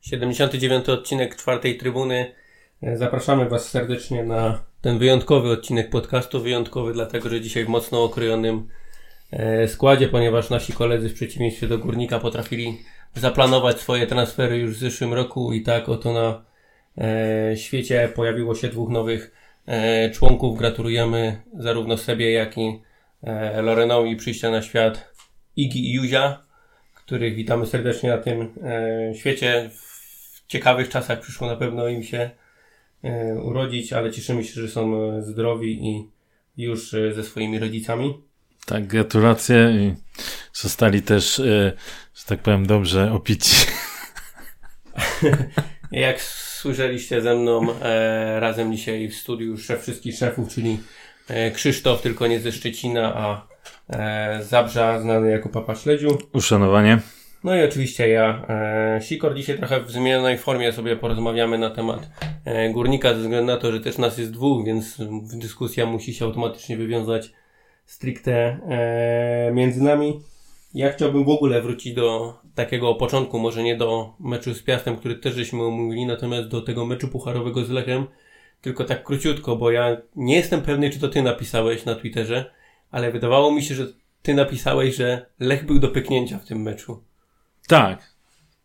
Siedemdziesiąty dziewiąty odcinek czwartej trybuny. Zapraszamy Was serdecznie na ten wyjątkowy odcinek podcastu. Wyjątkowy dlatego, że dzisiaj w mocno okrojonym e, składzie, ponieważ nasi koledzy w przeciwieństwie do Górnika potrafili zaplanować swoje transfery już w zeszłym roku i tak oto na e, świecie pojawiło się dwóch nowych e, członków. Gratulujemy zarówno sobie, jak i Lorenowi przyjścia na świat Igi i Juzia, których witamy serdecznie na tym świecie. W ciekawych czasach przyszło na pewno im się urodzić, ale cieszymy się, że są zdrowi i już ze swoimi rodzicami. Tak, gratulacje. I zostali też, e, że tak powiem, dobrze opici. Jak słyszeliście ze mną e, razem dzisiaj w studiu szef wszystkich szefów, czyli e, Krzysztof, tylko nie ze Szczecina, a e, Zabrza, znany jako Papa Śledziu. Uszanowanie. No i oczywiście ja, e, Sikor. Dzisiaj trochę w zmienionej formie sobie porozmawiamy na temat e, górnika, ze względu na to, że też nas jest dwóch, więc dyskusja musi się automatycznie wywiązać stricte e, między nami. Ja chciałbym w ogóle wrócić do takiego początku, może nie do meczu z Piastem, który też żeśmy omówili, natomiast do tego meczu pucharowego z Lechem, tylko tak króciutko, bo ja nie jestem pewny, czy to ty napisałeś na Twitterze, ale wydawało mi się, że ty napisałeś, że Lech był do pyknięcia w tym meczu. Tak,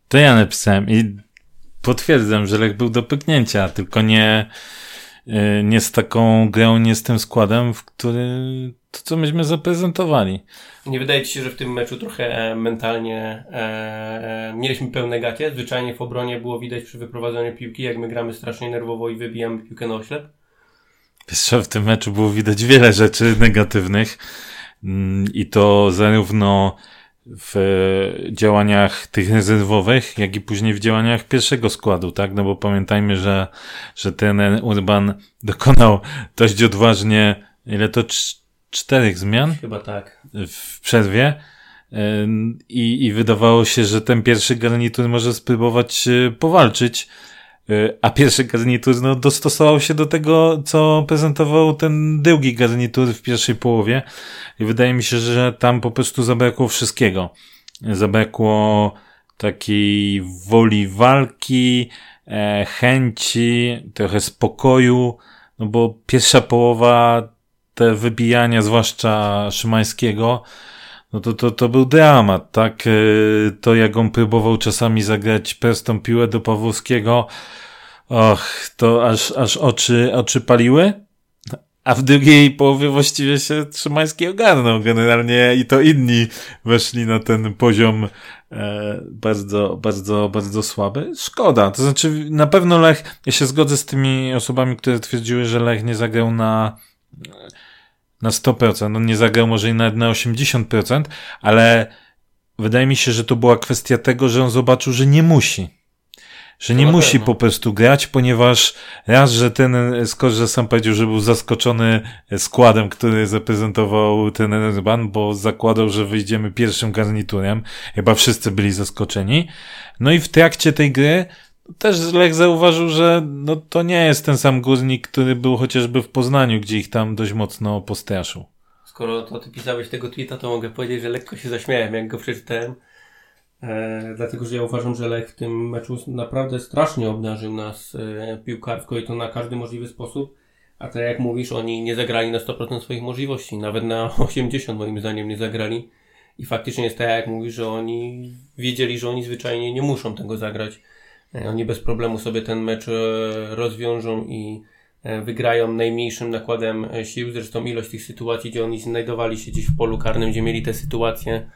to ja napisałem i potwierdzam, że Lech był do pyknięcia, tylko nie, nie z taką grą, nie z tym składem, w który to, co myśmy zaprezentowali. Nie wydaje ci się, że w tym meczu trochę e, mentalnie e, e, mieliśmy pełne gacie? Zwyczajnie w obronie było widać przy wyprowadzaniu piłki, jak my gramy strasznie nerwowo i wybijamy piłkę na oślep? Wiesz w tym meczu było widać wiele rzeczy negatywnych mm, i to zarówno w działaniach tych rezerwowych, jak i później w działaniach pierwszego składu, tak? No bo pamiętajmy, że, że ten Urban dokonał dość odważnie, ile to czterech zmian. Chyba tak. W przerwie. I, I wydawało się, że ten pierwszy garnitur może spróbować e, powalczyć, a pierwszy garnitur no, dostosował się do tego, co prezentował ten drugi garnitur w pierwszej połowie. I wydaje mi się, że tam po prostu zabrakło wszystkiego. Zabrakło takiej woli walki, e, chęci, trochę spokoju, no bo pierwsza połowa te wybijania, zwłaszcza Szymańskiego, no to, to, to był dramat, tak? E, to jak on próbował czasami zagrać prostą piłę do Pawłowskiego, och, to aż, aż oczy, oczy paliły. A w drugiej połowie właściwie się Szymański ogarnął generalnie i to inni weszli na ten poziom e, bardzo, bardzo, bardzo słaby. Szkoda. To znaczy, na pewno Lech, ja się zgodzę z tymi osobami, które twierdziły, że Lech nie zagrał na na 100%, on nie zagrał może i nawet na 80%, ale wydaje mi się, że to była kwestia tego, że on zobaczył, że nie musi. Że nie musi pewno. po prostu grać, ponieważ raz, że ten Skorze sam powiedział, że był zaskoczony składem, który zaprezentował ten Urban, bo zakładał, że wyjdziemy pierwszym garniturem. Chyba wszyscy byli zaskoczeni. No i w trakcie tej gry też Lech zauważył, że no, to nie jest ten sam górnik, który był chociażby w Poznaniu, gdzie ich tam dość mocno postraszył. Skoro to ty pisałeś tego tweeta, to mogę powiedzieć, że lekko się zaśmiałem, jak go przeczytałem. E, dlatego, że ja uważam, że Lech w tym meczu naprawdę strasznie obdarzył nas e, piłkarsko i to na każdy możliwy sposób. A tak jak mówisz, oni nie zagrali na 100% swoich możliwości, nawet na 80% moim zdaniem nie zagrali. I faktycznie jest tak, jak mówisz, że oni wiedzieli, że oni zwyczajnie nie muszą tego zagrać. E, oni bez problemu sobie ten mecz e, rozwiążą i e, wygrają najmniejszym nakładem sił. Zresztą ilość tych sytuacji, gdzie oni znajdowali się gdzieś w polu karnym, gdzie mieli te sytuacje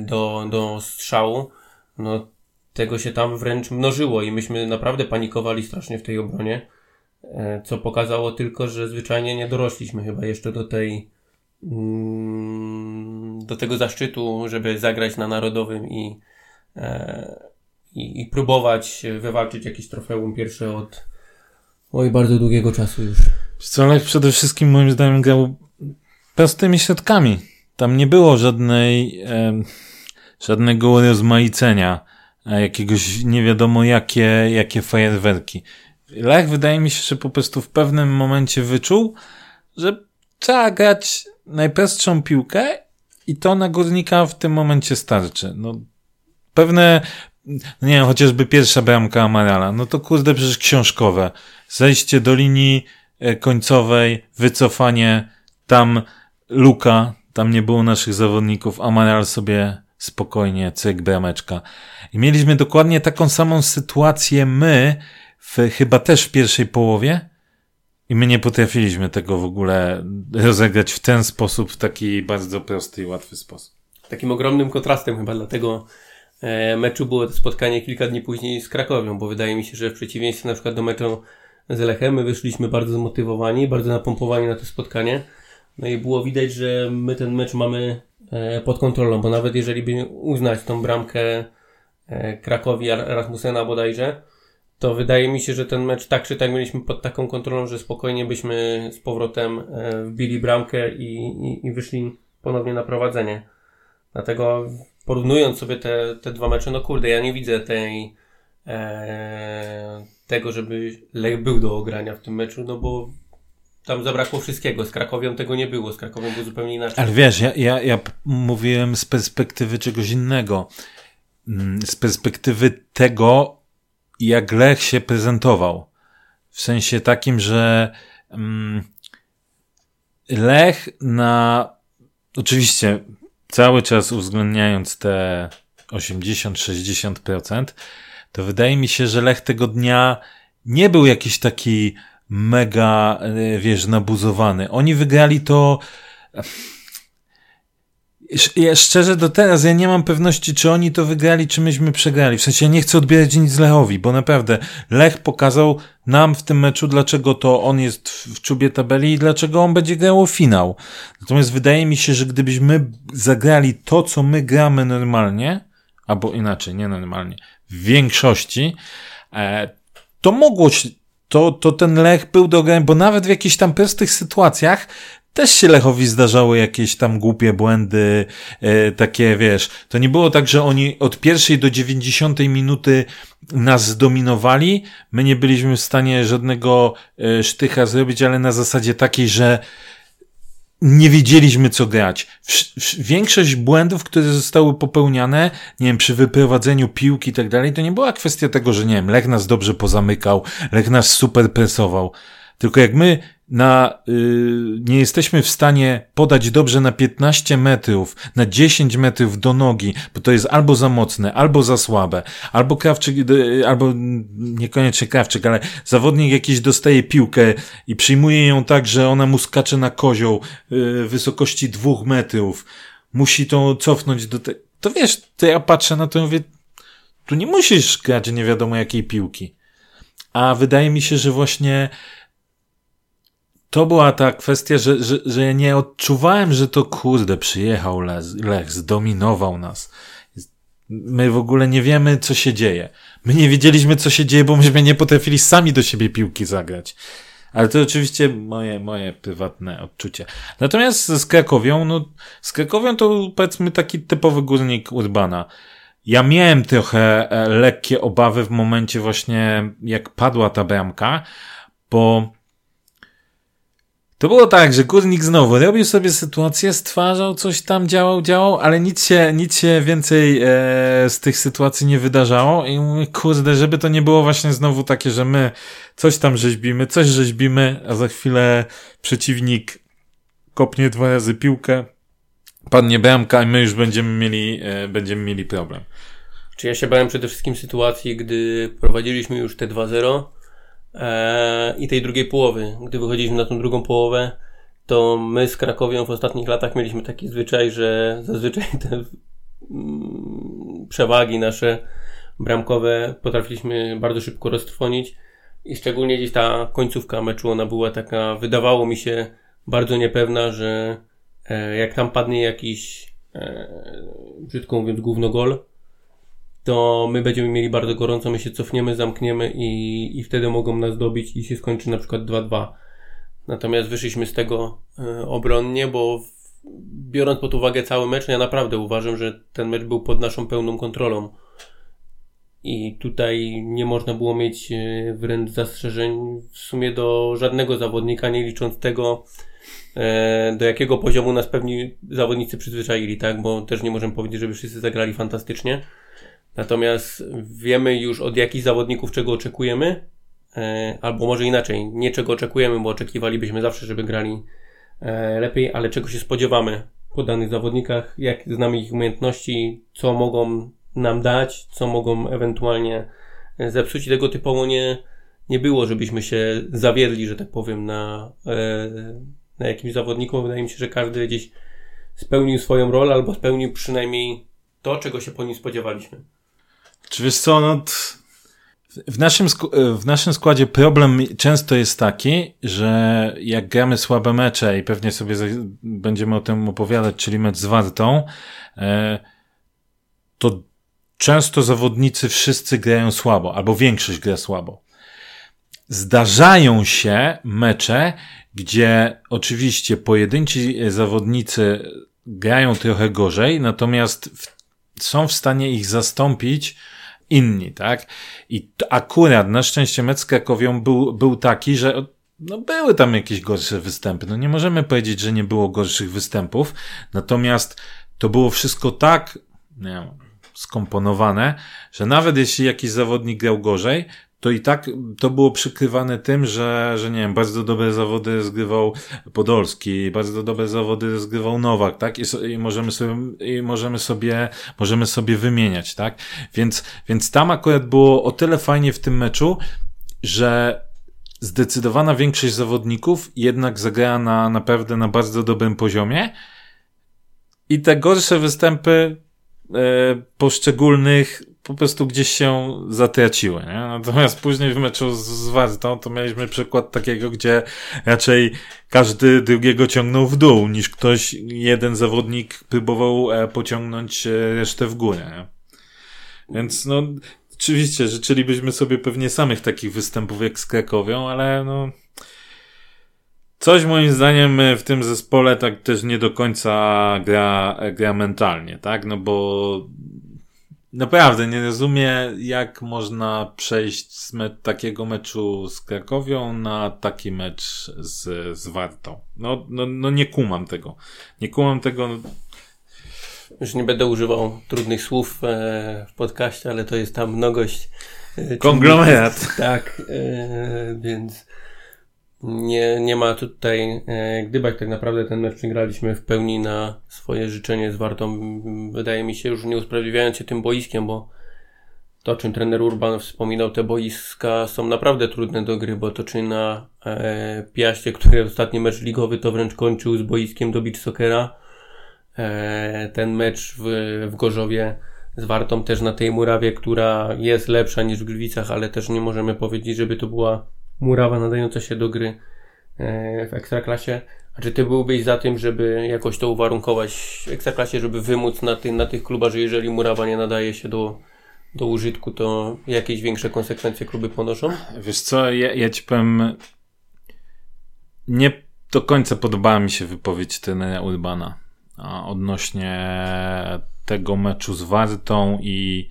do, do strzału, no tego się tam wręcz mnożyło i myśmy naprawdę panikowali strasznie w tej obronie, co pokazało tylko, że zwyczajnie nie dorośliśmy chyba jeszcze do tej mm, do tego zaszczytu, żeby zagrać na narodowym i i, i próbować wywalczyć jakieś trofeum pierwsze od oj, bardzo długiego czasu już. Strzelek przede wszystkim moim zdaniem grał prostymi środkami. Tam nie było żadnej, e, żadnego rozmaicenia, e, jakiegoś nie wiadomo jakie, jakie fajerwerki. Lech wydaje mi się, że po prostu w pewnym momencie wyczuł, że trzeba grać najprostszą piłkę i to na górnika w tym momencie starczy. No, pewne, no nie wiem, chociażby pierwsza bramka Amarala, no to kurde przecież książkowe. Zejście do linii e, końcowej, wycofanie, tam luka, tam nie było naszych zawodników, Amaral sobie spokojnie, cyk, brameczka. I mieliśmy dokładnie taką samą sytuację my, w, chyba też w pierwszej połowie, i my nie potrafiliśmy tego w ogóle rozegrać w ten sposób, w taki bardzo prosty i łatwy sposób. Takim ogromnym kontrastem chyba dla tego e, meczu było to spotkanie kilka dni później z Krakowią, bo wydaje mi się, że w przeciwieństwie na przykład do meczu z Lechem, my wyszliśmy bardzo zmotywowani, bardzo napompowani na to spotkanie. No i było widać, że my ten mecz mamy e, pod kontrolą, bo nawet jeżeli by uznać tą bramkę e, Krakowi Rasmusena bodajże, to wydaje mi się, że ten mecz tak czy tak mieliśmy pod taką kontrolą, że spokojnie byśmy z powrotem e, wbili bramkę i, i, i wyszli ponownie na prowadzenie. Dlatego porównując sobie te, te dwa mecze, no kurde, ja nie widzę tej e, tego, żeby Lech był do ogrania w tym meczu, no bo tam zabrakło wszystkiego. Z Krakowią tego nie było. Z Krakowią było zupełnie inaczej. Ale wiesz, ja, ja, ja mówiłem z perspektywy czegoś innego. Mm, z perspektywy tego, jak Lech się prezentował. W sensie takim, że mm, Lech na oczywiście cały czas uwzględniając te 80-60%, to wydaje mi się, że Lech tego dnia nie był jakiś taki mega, e, wiesz, nabuzowany. Oni wygrali to ja szczerze do teraz ja nie mam pewności, czy oni to wygrali, czy myśmy przegrali. W sensie ja nie chcę odbierać nic Lechowi, bo naprawdę Lech pokazał nam w tym meczu, dlaczego to on jest w czubie tabeli i dlaczego on będzie grał finał. Natomiast wydaje mi się, że gdybyśmy zagrali to, co my gramy normalnie, albo inaczej, nie normalnie, w większości, e, to mogło to, to ten Lech był do grania, bo nawet w jakichś tam prostych sytuacjach też się Lechowi zdarzały jakieś tam głupie błędy, e, takie wiesz. To nie było tak, że oni od pierwszej do dziewięćdziesiątej minuty nas zdominowali. My nie byliśmy w stanie żadnego e, sztycha zrobić, ale na zasadzie takiej, że nie wiedzieliśmy co grać. Większość błędów, które zostały popełniane, nie wiem, przy wyprowadzeniu piłki i tak dalej, to nie była kwestia tego, że nie wiem, Lech nas dobrze pozamykał, Lech nas super presował. Tylko jak my na, yy, nie jesteśmy w stanie podać dobrze na 15 metrów, na 10 metrów do nogi, bo to jest albo za mocne, albo za słabe, albo Krawczyk, yy, albo niekoniecznie Krawczyk, ale zawodnik jakiś dostaje piłkę i przyjmuje ją tak, że ona mu skacze na kozioł yy, wysokości dwóch metrów, musi to cofnąć do tego. To wiesz, to ja patrzę na to i mówię, tu nie musisz grać nie wiadomo jakiej piłki. A wydaje mi się, że właśnie to była ta kwestia, że, że, że ja nie odczuwałem, że to kurde, przyjechał Lech, zdominował nas. My w ogóle nie wiemy, co się dzieje. My nie wiedzieliśmy, co się dzieje, bo myśmy nie potrafili sami do siebie piłki zagrać. Ale to oczywiście moje, moje prywatne odczucie. Natomiast z Krakowią, no, z Krakowią to powiedzmy taki typowy górnik Urbana. Ja miałem trochę e, lekkie obawy w momencie właśnie, jak padła ta bramka, bo to było tak, że górnik znowu robił sobie sytuację, stwarzał coś tam, działał, działał, ale nic się, nic się więcej e, z tych sytuacji nie wydarzało i mówię, kurde, żeby to nie było właśnie znowu takie, że my coś tam rzeźbimy, coś rzeźbimy, a za chwilę przeciwnik kopnie dwa razy piłkę, padnie bramka i my już będziemy mieli, e, będziemy mieli problem. Czy ja się bałem przede wszystkim sytuacji, gdy prowadziliśmy już te 2-0 e, i tej drugiej połowy. Gdy wychodziliśmy na tą drugą połowę, to my z Krakowią w ostatnich latach mieliśmy taki zwyczaj, że zazwyczaj te mm, przewagi nasze bramkowe potrafiliśmy bardzo szybko roztrwonić i szczególnie gdzieś ta końcówka meczu, ona była taka, wydawało mi się bardzo niepewna, że e, jak tam padnie jakiś e, brzydko mówiąc gówno gol, to my będziemy mieli bardzo gorąco, my się cofniemy, zamkniemy i, i wtedy mogą nas dobić i się skończy na przykład 2-2. Natomiast wyszliśmy z tego y, obronnie, bo w, biorąc pod uwagę cały mecz, ja naprawdę uważam, że ten mecz był pod naszą pełną kontrolą. I tutaj nie można było mieć y, wręcz zastrzeżeń w sumie do żadnego zawodnika, nie licząc tego, e, do jakiego poziomu nas pewni zawodnicy przyzwyczaili, tak? Bo też nie możemy powiedzieć, żeby wszyscy zagrali fantastycznie. Natomiast wiemy już od jakich zawodników czego oczekujemy, e, albo może inaczej, nie czego oczekujemy, bo oczekiwalibyśmy zawsze, żeby grali e, lepiej, ale czego się spodziewamy po danych zawodnikach, jak znamy ich umiejętności, co mogą nam dać, co mogą ewentualnie zepsuć i tego typowo nie, nie było, żebyśmy się zawiedli, że tak powiem, na, e, na jakimś zawodniku. Wydaje mi się, że każdy gdzieś spełnił swoją rolę albo spełnił przynajmniej to, czego się po nim spodziewaliśmy. Czy wiesz co, no, w naszym, w naszym składzie problem często jest taki, że jak gramy słabe mecze i pewnie sobie będziemy o tym opowiadać, czyli mecz z Wartą, e, to często zawodnicy wszyscy grają słabo, albo większość gra słabo. Zdarzają się mecze, gdzie oczywiście pojedynci zawodnicy grają trochę gorzej, natomiast w, są w stanie ich zastąpić inni, tak? I akurat na szczęście mecz Krakowią był, był taki, że no były tam jakieś gorsze występy. No nie możemy powiedzieć, że nie było gorszych występów, natomiast to było wszystko tak, nie wiem, skomponowane, że nawet jeśli jakiś zawodnik grał gorzej, to i tak to było przykrywane tym, że, że nie wiem, bardzo dobre zawody zgrywał Podolski, bardzo dobre zawody zgrywał Nowak, tak? I, so, i możemy sobie, i możemy sobie, możemy sobie wymieniać, tak? Więc, więc tam akurat było o tyle fajnie w tym meczu, że zdecydowana większość zawodników jednak zagrała na naprawdę na bardzo dobrym poziomie i te gorsze występy e, poszczególnych po prostu gdzieś się zatraciły. Nie? Natomiast później w meczu z Wartą to mieliśmy przykład takiego, gdzie raczej każdy drugiego ciągnął w dół, niż ktoś, jeden zawodnik próbował e, pociągnąć e, resztę w górę. Nie? Więc no, oczywiście życzylibyśmy sobie pewnie samych takich występów jak z Krakowią, ale no, Coś moim zdaniem w tym zespole tak też nie do końca gra, gra mentalnie, tak? No bo Naprawdę nie rozumiem, jak można przejść z me takiego meczu z Krakowią na taki mecz z, z Wartą. No, no, no nie kumam tego. Nie kumam tego. Już nie będę używał trudnych słów e, w podcaście, ale to jest tam mnogość. E, Konglomerat. Tak, e, więc nie, nie ma tutaj e, gdybać. Tak naprawdę ten mecz przegraliśmy w pełni na swoje życzenie z Wartą. Wydaje mi się, już nie usprawiedliwiając się tym boiskiem, bo to, czym trener Urban wspominał, te boiska są naprawdę trudne do gry, bo to czy na e, Piaście, który ostatni mecz ligowy to wręcz kończył z boiskiem do beach soccera. E, ten mecz w, w Gorzowie z Wartą też na tej murawie, która jest lepsza niż w Gliwicach, ale też nie możemy powiedzieć, żeby to była murawa nadająca się do gry e, w Ekstraklasie. A czy ty byłbyś za tym, żeby jakoś to uwarunkować Ekstraklasie, żeby wymóc na, ty, na tych klubach, że jeżeli murawa nie nadaje się do, do użytku, to jakieś większe konsekwencje kluby ponoszą? Wiesz co, ja, ja ci powiem, nie do końca podobała mi się wypowiedź trenera Urbana odnośnie tego meczu z Wartą i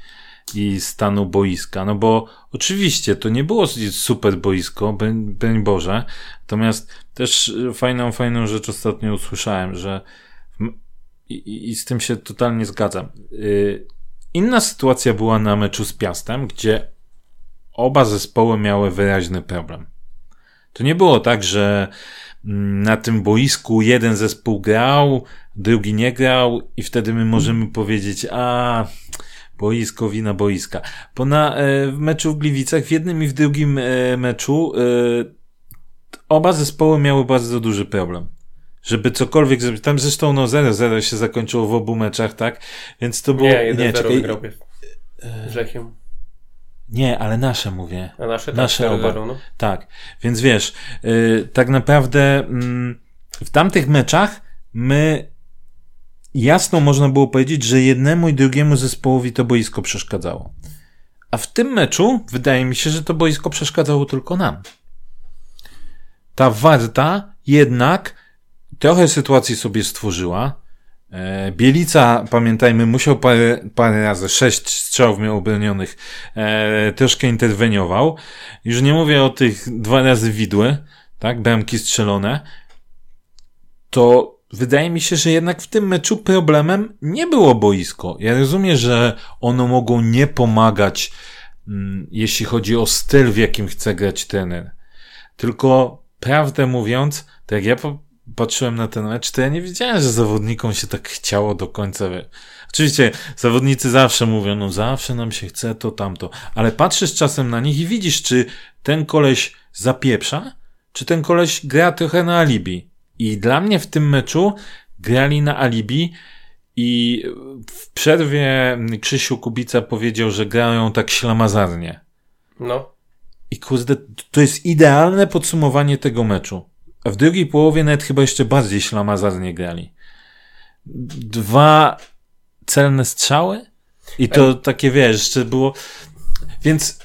i stanu boiska. No bo oczywiście to nie było super boisko, broń Boże. Natomiast też fajną, fajną rzecz ostatnio usłyszałem, że i, i z tym się totalnie zgadzam. Y, inna sytuacja była na meczu z Piastem, gdzie oba zespoły miały wyraźny problem. To nie było tak, że mm, na tym boisku jeden zespół grał, drugi nie grał i wtedy my możemy powiedzieć, a Boisko, wina boiska. Bo na e, w meczu w Gliwicach, w jednym i w drugim e, meczu, e, oba zespoły miały bardzo duży problem. Żeby cokolwiek zrobić. Tam zresztą no 0-0 się zakończyło w obu meczach, tak? Więc to było. Nie, 1-0 nie, czekaj, wygrał. Nie, ale nasze mówię. A nasze, tak, nasze oba. no. Tak. Więc wiesz, yy, tak naprawdę yy, w tamtych meczach my jasno można było powiedzieć, że jednemu i drugiemu zespołowi to boisko przeszkadzało. A w tym meczu wydaje mi się, że to boisko przeszkadzało tylko nam. Ta Warta jednak trochę sytuacji sobie stworzyła. E, Bielica, pamiętajmy, musiał parę, parę razy, sześć strzałów miał obronionych, e, troszkę interweniował. Już nie mówię o tych dwa razy widły, tak, bramki strzelone. to wydaje mi się, że jednak w tym meczu problemem nie było boisko. Ja rozumiem, że ono mogą nie pomagać, mm, jeśli chodzi o styl, w jakim chce grać trener. Tylko, prawdę mówiąc, tak jak ja patrzyłem na ten mecz, to ja nie wiedziałem, że zawodnikom się tak chciało do końca. Oczywiście zawodnicy zawsze mówią, no zawsze nam się chce to, tamto, ale patrzysz czasem na nich i widzisz, czy ten koleś zapieprza, czy ten koleś gra trochę na alibi. I dla mnie w tym meczu grali na alibi i w przerwie Krzysiu Kubica powiedział, że grają tak ślamazarnie. No. I kurde, to jest idealne podsumowanie tego meczu. A w drugiej połowie nawet chyba jeszcze bardziej ślamazarnie grali. Dwa celne strzały i to takie, wiesz, jeszcze było... Więc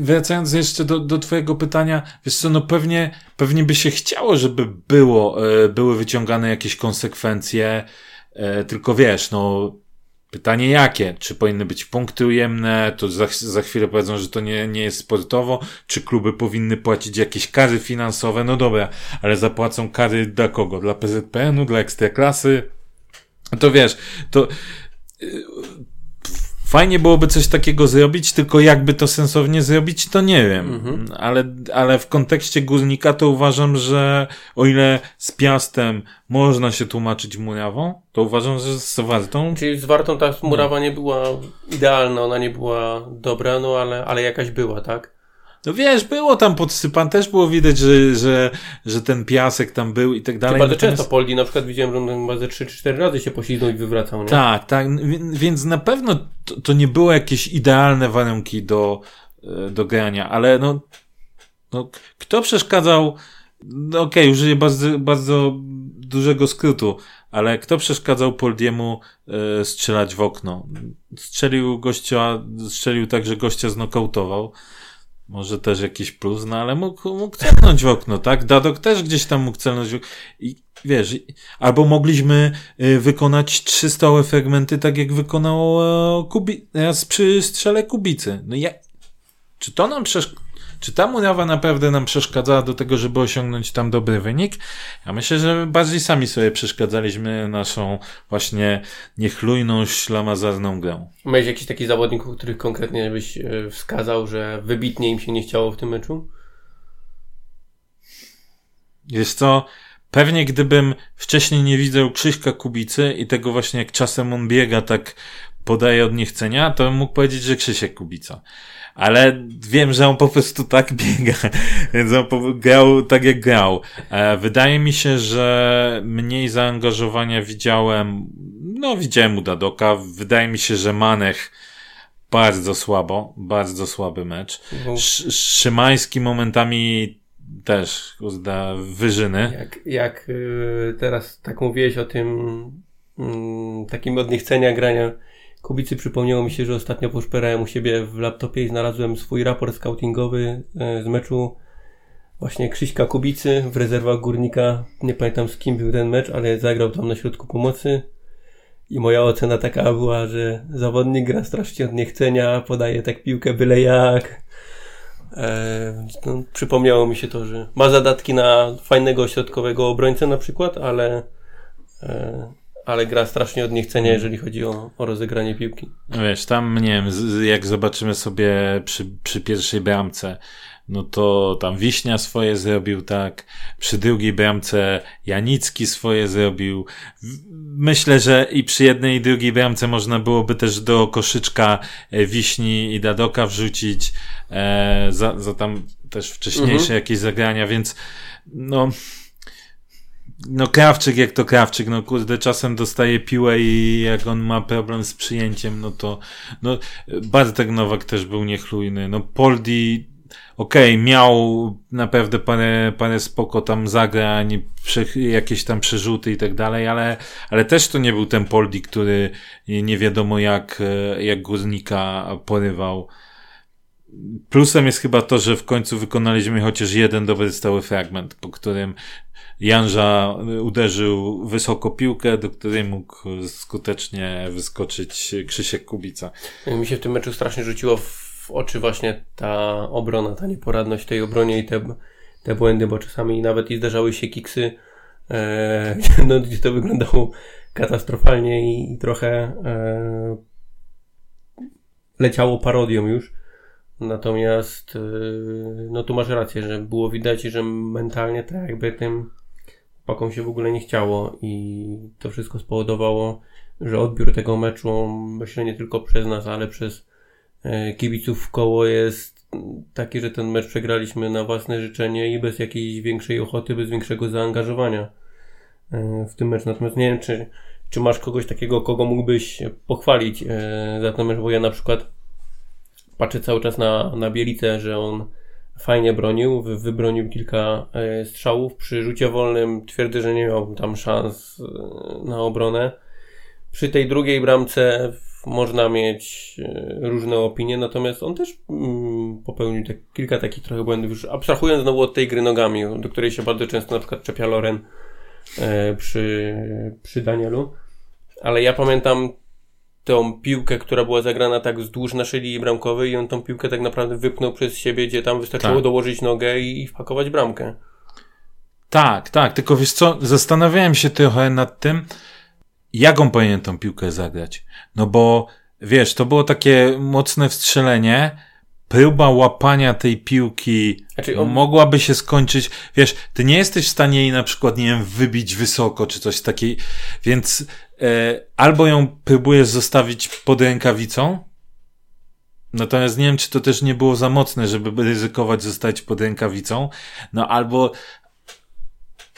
wracając jeszcze do, do twojego pytania, wiesz co, no pewnie, pewnie by się chciało, żeby było, e, były wyciągane jakieś konsekwencje, e, tylko wiesz, no Pytanie jakie? Czy powinny być punkty ujemne? To za, za chwilę powiedzą, że to nie, nie jest sportowo. Czy kluby powinny płacić jakieś kary finansowe? No dobra, ale zapłacą kary dla kogo? Dla PZPN-u, dla Ekstraklasy? To wiesz, to Fajnie byłoby coś takiego zrobić, tylko jakby to sensownie zrobić, to nie wiem. Mhm. Ale, ale w kontekście górnika to uważam, że o ile z Piastem można się tłumaczyć murawą, to uważam, że z Wartą... Czyli z Wartą ta murawa nie była idealna, ona nie była dobra, no ale, ale jakaś była, tak? No wiesz, było tam podsypan, też było widać, że, że, że ten piasek tam był i tak dalej. Bardzo Natomiast... często Poldi na przykład widziałem, że on chyba ze 3-4 razy się poślizgnął i wywracał, nie? Tak, tak, więc na pewno to, to nie było jakieś idealne warunki do, e, do grania, ale no, no kto przeszkadzał, no okej, okay, użyję bardzo, bardzo dużego skrótu, ale kto przeszkadzał Poldiemu y, strzelać w okno? Strzelił gościa, strzelił tak, że gościa znokautował. Może też jakiś plus, no ale mógł, mógł celnąć w okno, tak? Dadok też gdzieś tam mógł celnąć w okno. I wiesz, albo mogliśmy y, wykonać trzy stałe fragmenty, tak jak wykonał e, Kubi, przy strzele Kubicy. No ja, czy to nam przeszkadza? Czy ta murawa naprawdę nam przeszkadzała do tego, żeby osiągnąć tam dobry wynik? Ja myślę, że bardziej sami sobie przeszkadzaliśmy naszą właśnie niechlujną, ślamazarną grę. Miałeś jakiś taki zawodników, których konkretnie byś e, wskazał, że wybitnie im się nie chciało w tym meczu? Jest to Pewnie gdybym wcześniej nie widział Krzyśka Kubicy i tego właśnie jak czasem on biega, tak podaje od niechcenia, to bym mógł powiedzieć, że Krzysiek Kubica ale wiem, że on po prostu tak biega, więc on grał tak jak grał. E, wydaje mi się, że mniej zaangażowania widziałem, no widziałem u Dadoka, wydaje mi się, że Manech bardzo słabo, bardzo słaby mecz. Mhm. Szymański momentami też, uzda, wyżyny. Jak, jak y, teraz tak mówiłeś o tym mm, takim od niechcenia grania Kubicy przypomniało mi się, że ostatnio poszperałem u siebie w laptopie i znalazłem swój raport scoutingowy e, z meczu właśnie Krzyśka Kubicy w rezerwach Górnika. Nie pamiętam z kim był ten mecz, ale zagrał tam na środku pomocy. I moja ocena taka była, że zawodnik gra strasznie od niechcenia, podaje tak piłkę byle jak. E, no, przypomniało mi się to, że ma zadatki na fajnego środkowego obrońcę na przykład, ale e, ale gra strasznie od niechcenia, jeżeli chodzi o, o rozegranie piłki. Wiesz, tam, nie wiem, jak zobaczymy sobie przy, przy pierwszej bramce, no to tam Wiśnia swoje zrobił, tak. Przy drugiej bramce Janicki swoje zrobił. Myślę, że i przy jednej i drugiej bramce można byłoby też do koszyczka e, Wiśni i Dadoka wrzucić, e, za, za tam też wcześniejsze mhm. jakieś zagrania, więc no, no Krawczyk jak to Krawczyk, no kurde, czasem dostaje piłę i jak on ma problem z przyjęciem, no to no Bartek Nowak też był niechlujny, no Poldi okej, okay, miał naprawdę parę, parę spoko tam zagrań, jakieś tam przerzuty i tak dalej, ale, ale też to nie był ten Poldi, który nie wiadomo jak, jak górnika porywał. Plusem jest chyba to, że w końcu wykonaliśmy chociaż jeden dobry stały fragment, po którym Janża uderzył wysoko piłkę, do której mógł skutecznie wyskoczyć Krzysiek Kubica. Mi się w tym meczu strasznie rzuciło w oczy właśnie ta obrona, ta nieporadność tej obronie i te, te błędy, bo czasami nawet i zdarzały się kiksy e, no, gdzie to wyglądało katastrofalnie i, i trochę e, leciało parodią już. Natomiast, e, no tu masz rację, że było widać, że mentalnie tak jakby tym pakom się w ogóle nie chciało i to wszystko spowodowało, że odbiór tego meczu, myślę nie tylko przez nas, ale przez e, kibiców w koło jest taki, że ten mecz przegraliśmy na własne życzenie i bez jakiejś większej ochoty, bez większego zaangażowania e, w tym mecz. Natomiast nie wiem, czy, czy masz kogoś takiego, kogo mógłbyś pochwalić e, za ten mecz, bo ja na przykład patrzę cały czas na, na Bielicę, że on fajnie bronił, wybronił kilka strzałów. Przy rzucie wolnym twierdzę, że nie miał tam szans na obronę. Przy tej drugiej bramce można mieć e, różne opinie, natomiast on też mm, popełnił tak, kilka takich trochę błędów, już abstrahując znowu od tej gry nogami, do której się bardzo często na przykład czepia Loren e, przy, przy Danielu. Ale ja pamiętam tą piłkę, która była zagrana tak wzdłuż naszej linii bramkowej i on tą piłkę tak naprawdę wypnął przez siebie, gdzie tam wystarczyło tak. dołożyć nogę i, i wpakować bramkę. Tak, tak, tylko wiesz co, zastanawiałem się trochę nad tym, jak on powinien tą piłkę zagrać. No bo, wiesz, to było takie mocne wstrzelenie, próba łapania tej piłki znaczy on... mogłaby się skończyć, wiesz, ty nie jesteś w stanie jej na przykład, nie wiem, wybić wysoko, czy coś takiej, więc albo ją próbujesz zostawić pod rękawicą, Natomiast nie wiem, czy to też nie było za mocne, żeby ryzykować zostać pod rękawicą. No albo,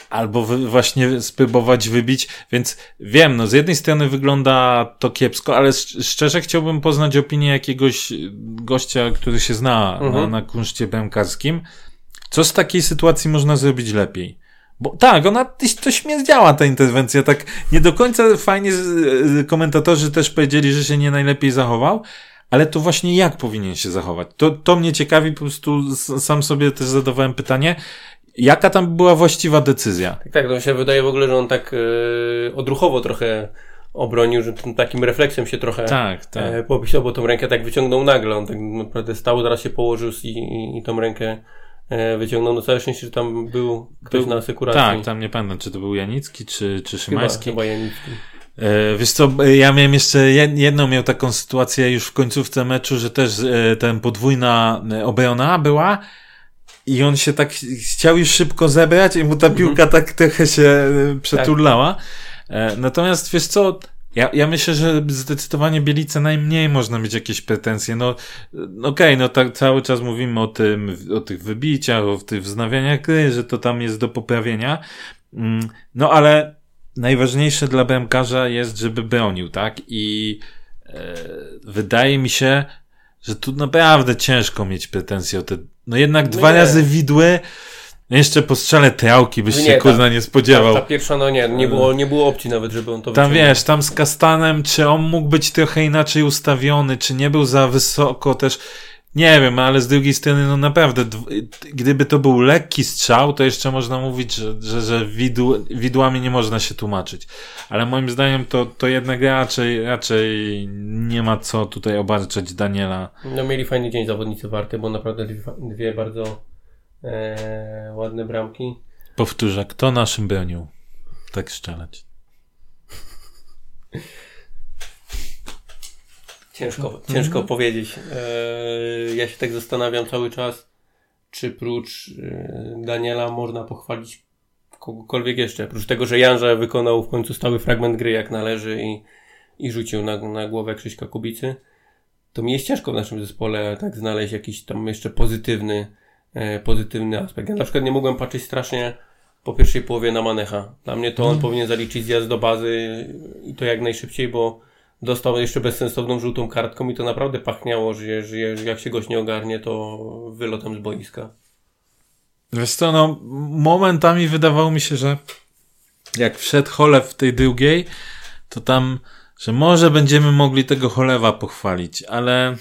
albo właśnie spróbować wybić, więc wiem, no z jednej strony wygląda to kiepsko, ale szczerze chciałbym poznać opinię jakiegoś gościa, który się zna mhm. na, na kunszcie bramkarskim. Co z takiej sytuacji można zrobić lepiej? Bo tak, ona to działa ta interwencja, tak nie do końca fajnie komentatorzy też powiedzieli, że się nie najlepiej zachował, ale to właśnie jak powinien się zachować? To, to mnie ciekawi, po prostu sam sobie też zadawałem pytanie, Jaka tam była właściwa decyzja? Tak, tak, to mi się wydaje w ogóle, że on tak yy, odruchowo trochę obronił, że tym takim refleksem się trochę tak, tak. E, popisał, bo tą rękę tak wyciągnął nagle. On tak naprawdę stał, zaraz się położył i, i, i tą rękę wyciągnął. No całe szczęście, że tam był ktoś był, na asekuracji. Tak, tam nie pamiętam, czy to był Janicki, czy, czy Szymański. Chyba, chyba Janicki. E, wiesz co, ja miałem jeszcze jedną miał taką sytuację już w końcówce meczu, że też e, ten podwójna e, obrona była i on się tak chciał już szybko zebrać i mu ta piłka tak trochę się e, przeturlała. Tak. Natomiast wiesz co, ja, ja myślę, że zdecydowanie Bielice najmniej można mieć jakieś pretensje. No, no okej, okay, no tak cały czas mówimy o tym, o tych wybiciach, o tych wznawianiach gry, że to tam jest do poprawienia. Mm, no ale najważniejsze dla bramkarza jest, żeby bronił, tak? I e, wydaje mi się, że tu naprawdę ciężko mieć pretensje o te no jednak no dwa nie. razy widły, jeszcze po strzale trałki byś no się kurna nie spodziewał. Ta, ta, pierwsza, no nie, nie było, nie było opcji nawet, żeby on to Tam wyciągnął. wiesz, tam z Kastanem, czy on mógł być trochę inaczej ustawiony, czy nie był za wysoko też. Nie wiem, ale z drugiej strony, no naprawdę, gdyby to był lekki strzał, to jeszcze można mówić, że, że, że widł, widłami nie można się tłumaczyć. Ale moim zdaniem to, to jednak raczej, raczej nie ma co tutaj obarczać Daniela. No mieli fajny dzień zawodnicy Warty, bo naprawdę dwie bardzo e, ładne bramki. Powtórzę, kto naszym bronił? Tak strzelać. Ciężko, mhm. ciężko powiedzieć. E, ja się tak zastanawiam cały czas, czy prócz e, Daniela można pochwalić kogokolwiek jeszcze. Oprócz tego, że Janże wykonał w końcu stały fragment gry jak należy i, i rzucił na, na głowę Krzyśka Kubicy, to mi jest ciężko w naszym zespole tak znaleźć jakiś tam jeszcze pozytywny, pozytywny aspekt. Ja na przykład nie mogłem patrzeć strasznie po pierwszej połowie na Manecha. Dla mnie to on mm. powinien zaliczyć zjazd do bazy i to jak najszybciej, bo dostał jeszcze bezsensowną żółtą kartką i to naprawdę pachniało, że, że jak się goś nie ogarnie, to wylotem z boiska. Wiesz co, no momentami wydawało mi się, że jak wszedł Cholew w tej drugiej, to tam, że może będziemy mogli tego Cholewa pochwalić, ale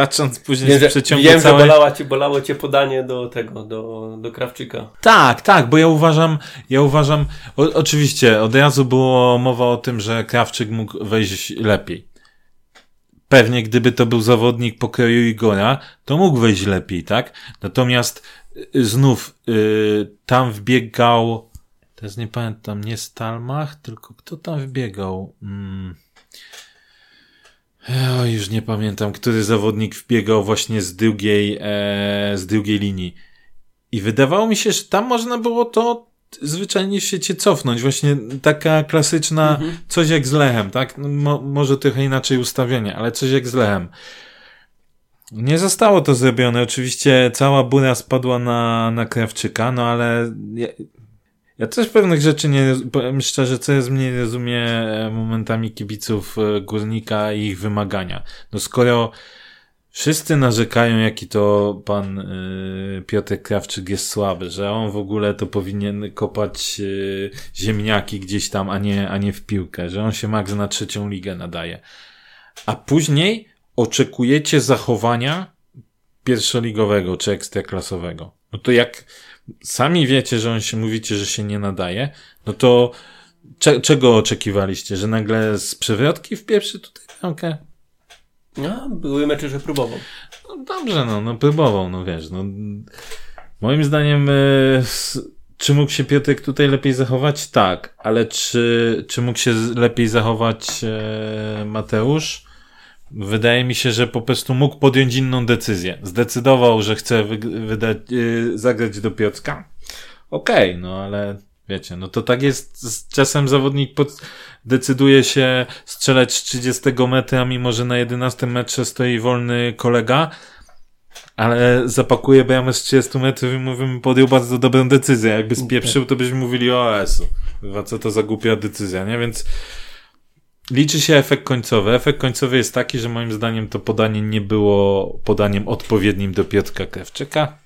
patrząc później wiem, w przeciągu wiem, całej... że bolało cię, bolało cię podanie do tego, do, do Krawczyka. Tak, tak, bo ja uważam, ja uważam, o, oczywiście od razu było mowa o tym, że Krawczyk mógł wejść lepiej. Pewnie gdyby to był zawodnik pokroju Igora, to mógł wejść lepiej, tak? Natomiast y, znów y, tam wbiegał Teraz nie pamiętam, nie Stalmach, tylko kto tam wbiegał? Hmm. O, już nie pamiętam, który zawodnik wbiegał właśnie z drugiej, e, z drugiej linii. I wydawało mi się, że tam można było to zwyczajnie w świecie cofnąć. Właśnie taka klasyczna, mhm. coś jak z Lechem, tak? No, mo, może trochę inaczej ustawienie, ale coś jak z Lechem. Nie zostało to zrobione. Oczywiście cała bura spadła na, na Krawczyka, no ale ja, też pewnych rzeczy nie, powiem szczerze, coraz mniej rozumiem momentami kibiców e, Górnika i ich wymagania. No skoro Wszyscy narzekają, jaki to pan y, Piotr Krawczyk jest słaby, że on w ogóle to powinien kopać y, ziemniaki gdzieś tam, a nie, a nie w piłkę, że on się max na trzecią ligę nadaje. A później oczekujecie zachowania pierwszoligowego czy ekstraklasowego. No to jak sami wiecie, że on się mówicie, że się nie nadaje, no to cze czego oczekiwaliście? Że nagle z przewrotki w pierwszy tutaj bramkę? No, były mecze, że próbował. No dobrze, no, no próbował, no wiesz, no. Moim zdaniem, y, czy mógł się Piotrek tutaj lepiej zachować? Tak, ale czy, czy mógł się lepiej zachować e, Mateusz? Wydaje mi się, że po prostu mógł podjąć inną decyzję. Zdecydował, że chce wydać, yy, zagrać do Piotrka. Okej, okay, no ale wiecie, no to tak jest, czasem zawodnik pod, decyduje się strzelać z 30 metra, mimo że na 11 metrze stoi wolny kolega, ale zapakuje bramę z 30 metrów i mówimy, podjął bardzo dobrą decyzję. Jakby spieprzył, to byśmy mówili o ES-u. Co to za głupia decyzja, nie? Więc liczy się efekt końcowy. Efekt końcowy jest taki, że moim zdaniem to podanie nie było podaniem odpowiednim do Piotrka Krewczyka.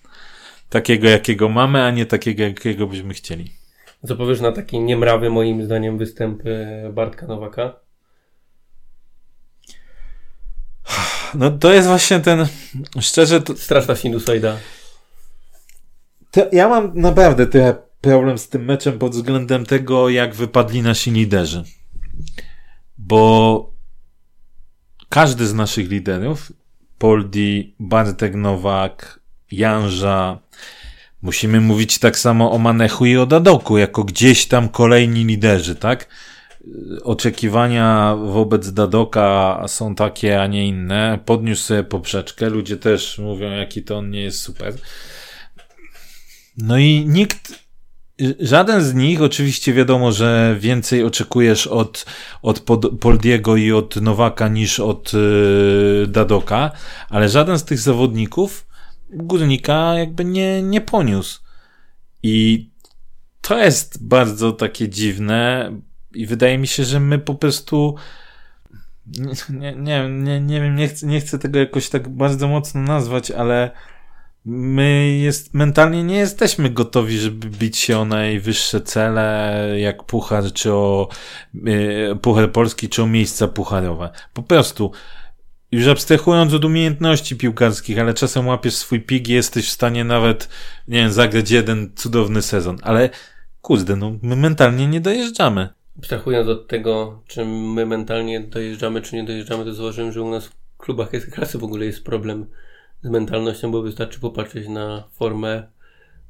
Takiego, jakiego mamy, a nie takiego, jakiego byśmy chcieli. Co powiesz na taki niemrawy, moim zdaniem, występ e, Bartka Nowaka? No to jest właśnie ten, szczerze... To... Straszna sinusoida. To ja mam naprawdę trochę problem z tym meczem pod względem tego, jak wypadli nasi liderzy. Bo każdy z naszych liderów, Poldi, Bartek Nowak, Janża, musimy mówić tak samo o Manechu i o Dadoku, jako gdzieś tam kolejni liderzy, tak? Oczekiwania wobec Dadoka są takie, a nie inne. Podniósł sobie poprzeczkę, ludzie też mówią, jaki to on nie jest super. No i nikt Żaden z nich, oczywiście wiadomo, że więcej oczekujesz od, od Poldiego i od Nowaka niż od yy, Dadoka, ale żaden z tych zawodników górnika jakby nie, nie poniósł. I to jest bardzo takie dziwne i wydaje mi się, że my po prostu nie, nie, nie, nie wiem, nie chcę, nie chcę tego jakoś tak bardzo mocno nazwać, ale my jest, mentalnie nie jesteśmy gotowi, żeby bić się o najwyższe cele, jak puchar, czy o y, puchar polski, czy o miejsca pucharowe. Po prostu, już abstrahując od umiejętności piłkarskich, ale czasem łapiesz swój pik i jesteś w stanie nawet, nie wiem, zagrać jeden cudowny sezon, ale kurde, no, my mentalnie nie dojeżdżamy. Abstrahując od tego, czy my mentalnie dojeżdżamy, czy nie dojeżdżamy, to zauważyłem, że u nas w klubach klasy w ogóle jest problem z mentalnością, bo wystarczy popatrzeć na formę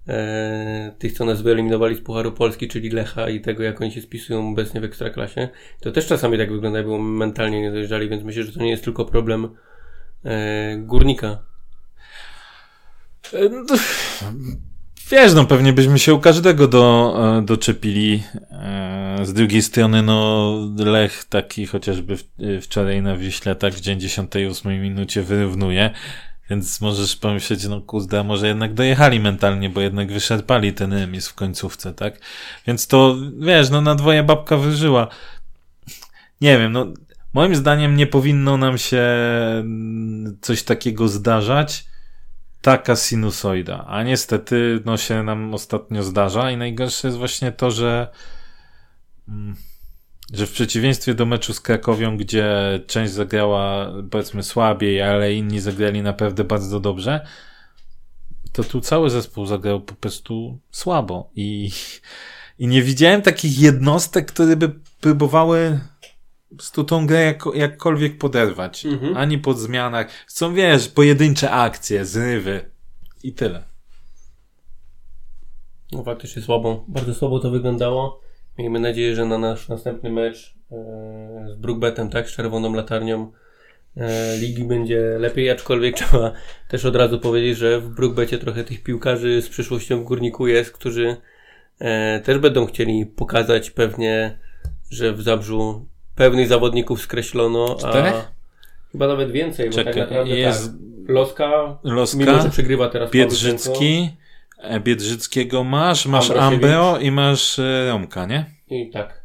e, tych, co nas wyeliminowali z Pucharu Polski, czyli Lecha i tego, jak oni się spisują obecnie w Ekstraklasie. To też czasami tak wygląda, bo mentalnie nie dojeżdżali, więc myślę, że to nie jest tylko problem e, górnika. E, no, wiesz, no pewnie byśmy się u każdego do, e, doczepili. E, z drugiej strony, no Lech taki chociażby wczoraj na Wiśle tak w 98 minucie wyrównuje. Więc możesz pomyśleć, no kurde, może jednak dojechali mentalnie, bo jednak wyszarpali ten emis w końcówce, tak? Więc to, wiesz, no na dwoje babka wyżyła. Nie wiem, no moim zdaniem nie powinno nam się coś takiego zdarzać. Taka sinusoida. A niestety, no się nam ostatnio zdarza i najgorsze jest właśnie to, że mm, że w przeciwieństwie do meczu z Krakowią, gdzie część zagrała powiedzmy słabiej, ale inni zagrali naprawdę bardzo dobrze, to tu cały zespół zagrał po prostu słabo i, i nie widziałem takich jednostek, które by próbowały tu tą grę jak, jakkolwiek poderwać. Mhm. Ani pod zmianach. Są, wiesz, pojedyncze akcje, zrywy i tyle. No faktycznie słabo, bardzo słabo to wyglądało. Miejmy nadzieję, że na nasz następny mecz e, z Brookbetem, tak, z czerwoną latarnią e, ligi będzie lepiej, aczkolwiek trzeba też od razu powiedzieć, że w Brookbecie trochę tych piłkarzy z przyszłością w Górniku jest, którzy e, też będą chcieli pokazać pewnie, że w Zabrzu pewnych zawodników skreślono, a Czterech? chyba nawet więcej, bo tak Czekaj, naprawdę jest tak, Loska, Loska, mimo że przegrywa teraz Biedrzycki, Biedrzyckiego masz, masz. Ambeo i masz e, Romka, nie? i tak,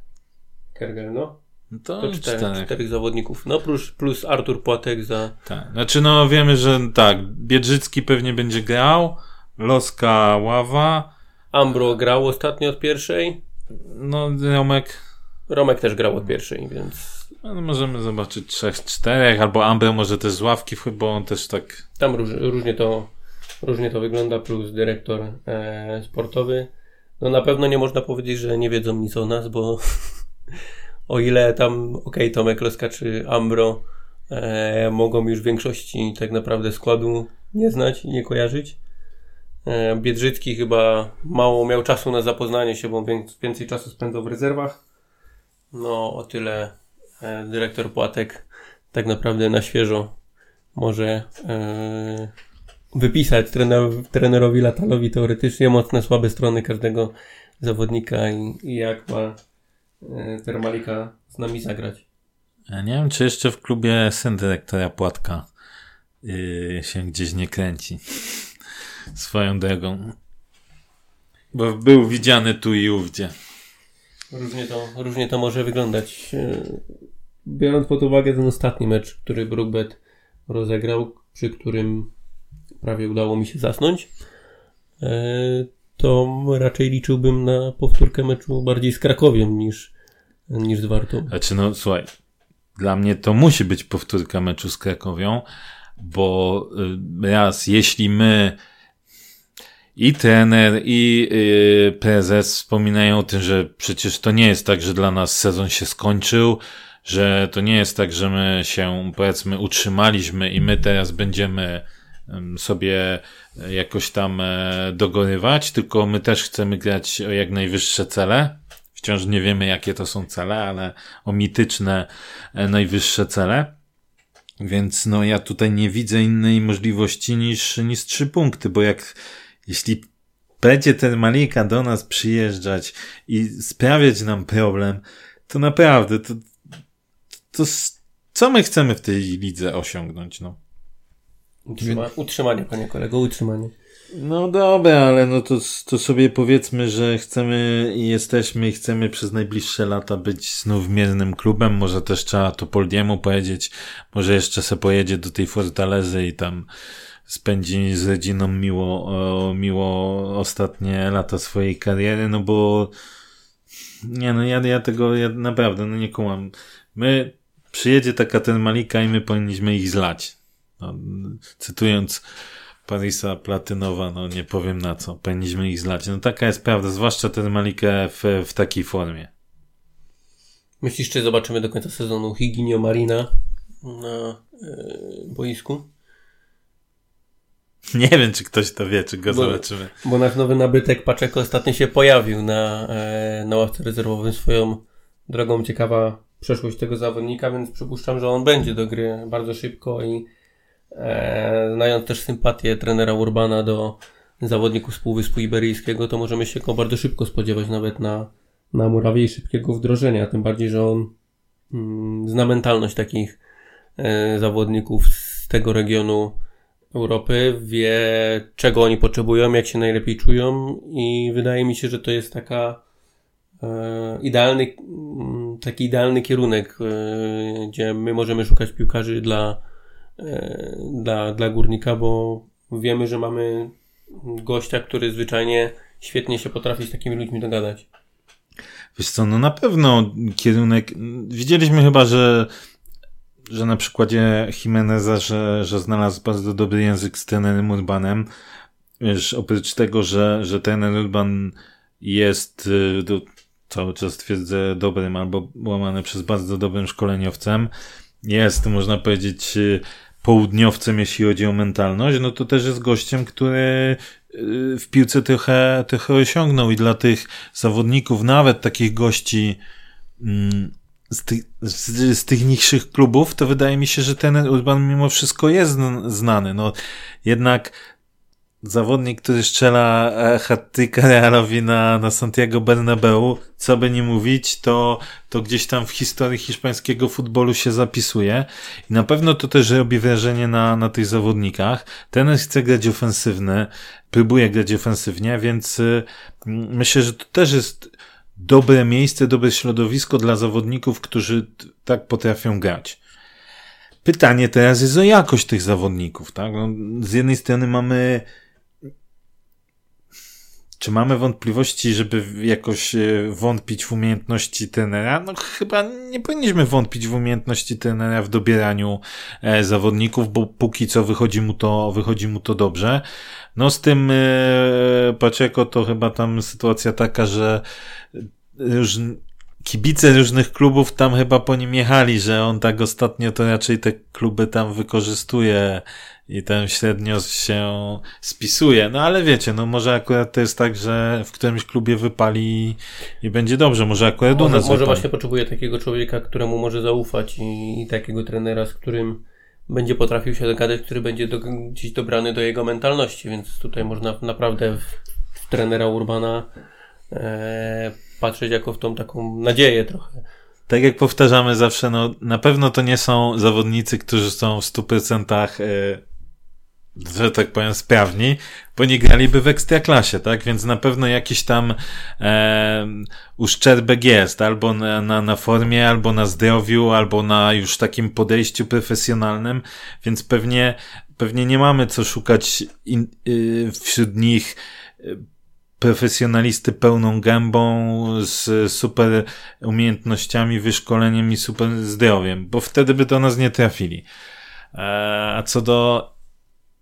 Kergel, no. To, To czterech, czterech. czterech zawodników. No plus, plus Artur Płatek za. Tak. Znaczy, no wiemy, że tak, Biedrzycki pewnie będzie grał, Loska ława, Ambro grał ostatnio od pierwszej. no Romek, Romek też grał od pierwszej, więc no, możemy zobaczyć trzech, czterech, albo Ambeo może też z ławki, bo on też tak, tam róż, różnie, to, różnie to wygląda. Plus dyrektor e, sportowy. No na pewno nie można powiedzieć, że nie wiedzą nic o nas, bo o ile tam, okej, Tomek Loska czy Ambro e, mogą już większości tak naprawdę składu nie znać i nie kojarzyć. E, Biedrzycki chyba mało miał czasu na zapoznanie się, bo wię- więcej czasu spędzał w rezerwach. No, o tyle e, dyrektor Płatek tak naprawdę na świeżo może e, wypisać trener, trenerowi Latalowi teoretycznie mocne, słabe strony każdego zawodnika i, i jak ma e, Termalika z nami zagrać. ja nie wiem, czy jeszcze w klubie syn dyrektora Płatka yy, się gdzieś nie kręci swoją drogą. Bo był widziany tu i ówdzie. Różnie to, różnie to może wyglądać. E, Biorąc pod uwagę ten ostatni mecz, który Brookbet rozegrał, przy którym prawie udało mi się zasnąć, e, to raczej liczyłbym na powtórkę meczu bardziej z Krakowiem niż, niż z Wartą. Znaczy, no słuchaj, dla mnie to musi być powtórka meczu z Krakowią, bo y, raz, jeśli my i trener, i y, prezes wspominają o tym, że przecież to nie jest tak, że dla nas sezon się skończył, że to nie jest tak, że my się powiedzmy utrzymaliśmy i my teraz będziemy em, sobie jakoś tam e, dogorywać, tylko my też chcemy grać o jak najwyższe cele. Wciąż nie wiemy, jakie to są cele, ale o mityczne e, najwyższe cele. Więc no ja tutaj nie widzę innej możliwości niż, niż trzy punkty, bo jak jeśli będzie ten Malika do nas przyjeżdżać i sprawiać nam problem, to naprawdę to, to s- co my chcemy w tej lidze osiągnąć, no? Utrzyma, utrzymanie, panie kolego, utrzymanie. No dobra, ale no to, to sobie powiedzmy, że chcemy i jesteśmy i chcemy przez najbliższe lata być znów miernym klubem. Może też trzeba to Poldiemu powiedzieć. Może jeszcze se pojedzie do tej Fortalezy i tam spędzi z rodziną miło, miło ostatnie lata swojej kariery, no bo nie no, ja, ja tego ja naprawdę no nie kumam. My przyjedzie taka ten Malika i my powinniśmy ich zlać. No, cytując Parisa Platynowa, no nie powiem na co, powinniśmy ich zlać. No taka jest prawda, zwłaszcza ten Malikę w, w takiej formie. Myślisz, czy zobaczymy do końca sezonu Higinio Marina na e, boisku? Nie wiem, czy ktoś to wie, czy go Bo- zobaczymy. Bo nasz nowy nabytek Paczeko ostatnio się pojawił na, e, na ławce rezerwowym swoją drogą ciekawa przeszłość tego zawodnika, więc przypuszczam, że on będzie do gry bardzo szybko i znając też sympatię trenera Urbana do zawodników z Półwyspu Iberyjskiego, to możemy się go bardzo szybko spodziewać nawet na, na murawie i szybkiego wdrożenia, tym bardziej, że on mm, zna mentalność takich e, zawodników z tego regionu Europy, wie czego oni potrzebują, jak się najlepiej czują i wydaje mi się, że to jest taka e, idealny, mm, taki idealny kierunek, e, gdzie my możemy szukać piłkarzy dla, e, dla, dla górnika, bo wiemy, że mamy gościa, który zwyczajnie świetnie się potrafi z takimi ludźmi dogadać. Wiesz co, no na pewno kierunek, widzieliśmy chyba, że że na przykładzie Jimeneza, że, że znalazł bardzo dobry język z trenerem Urbanem. Wiesz, oprócz tego, że, że trener Urban jest, y, cały czas twierdzę, dobrym albo łamany przez bardzo dobrym szkoleniowcem, jest, można powiedzieć, y, południowcem, jeśli chodzi o mentalność, no to też jest gościem, który y, w piłce trochę, trochę osiągnął i dla tych zawodników, nawet takich gości mm, z, ty, z, z, tych niższych klubów, to wydaje mi się, że ten Urban mimo wszystko jest znany. No, jednak zawodnik, który strzela e, hat-tricka Realowi na, na Santiago Bernabeu, co by nie mówić, to, to gdzieś tam w historii hiszpańskiego futbolu się zapisuje i na pewno to też robi wrażenie na, na tych zawodnikach. Ten chce grać ofensywny, próbuje grać ofensywnie, więc y, myślę, że to też jest dobre miejsce, dobre środowisko dla zawodników, którzy tak potrafią grać. Pytanie teraz jest o jakość tych zawodników, tak? No, z jednej strony mamy czy mamy wątpliwości, żeby jakoś e, wątpić w umiejętności tenera? No chyba nie powinniśmy wątpić w umiejętności tenera w dobieraniu e, zawodników, bo póki co wychodzi mu to, wychodzi mu to dobrze. No z tym e, Paczeko to chyba tam sytuacja taka, że już kibice różnych klubów tam chyba po nim jechali, że on tak ostatnio to raczej te kluby tam wykorzystuje i tam średnio się spisuje. No ale wiecie, no może akurat to jest tak, że w którymś klubie wypali i będzie dobrze. Może akurat może, u nas Może właśnie potrzebuje takiego człowieka, któremu może zaufać i, i takiego trenera, z którym będzie potrafił się dogadać, który będzie do, gdzieś dobrany do jego mentalności, więc tutaj można naprawdę w, w trenera Urbana e, patrzeć jako w tą taką nadzieję trochę. Tak jak powtarzamy zawsze, no na pewno to nie są zawodnicy, którzy są w 100% e, że tak powiem, sprawni, bo nie graliby w ekstraklasie, tak? Więc na pewno jakiś tam e, uszczerbek jest, albo na, na, na formie, albo na zdrowiu, albo na już takim podejściu profesjonalnym, więc pewnie, pewnie nie mamy co szukać in, y, wśród nich y, profesjonalisty pełną gębą, z super umiejętnościami, wyszkoleniem i super zdrowiem, bo wtedy by do nas nie trafili. E, a co do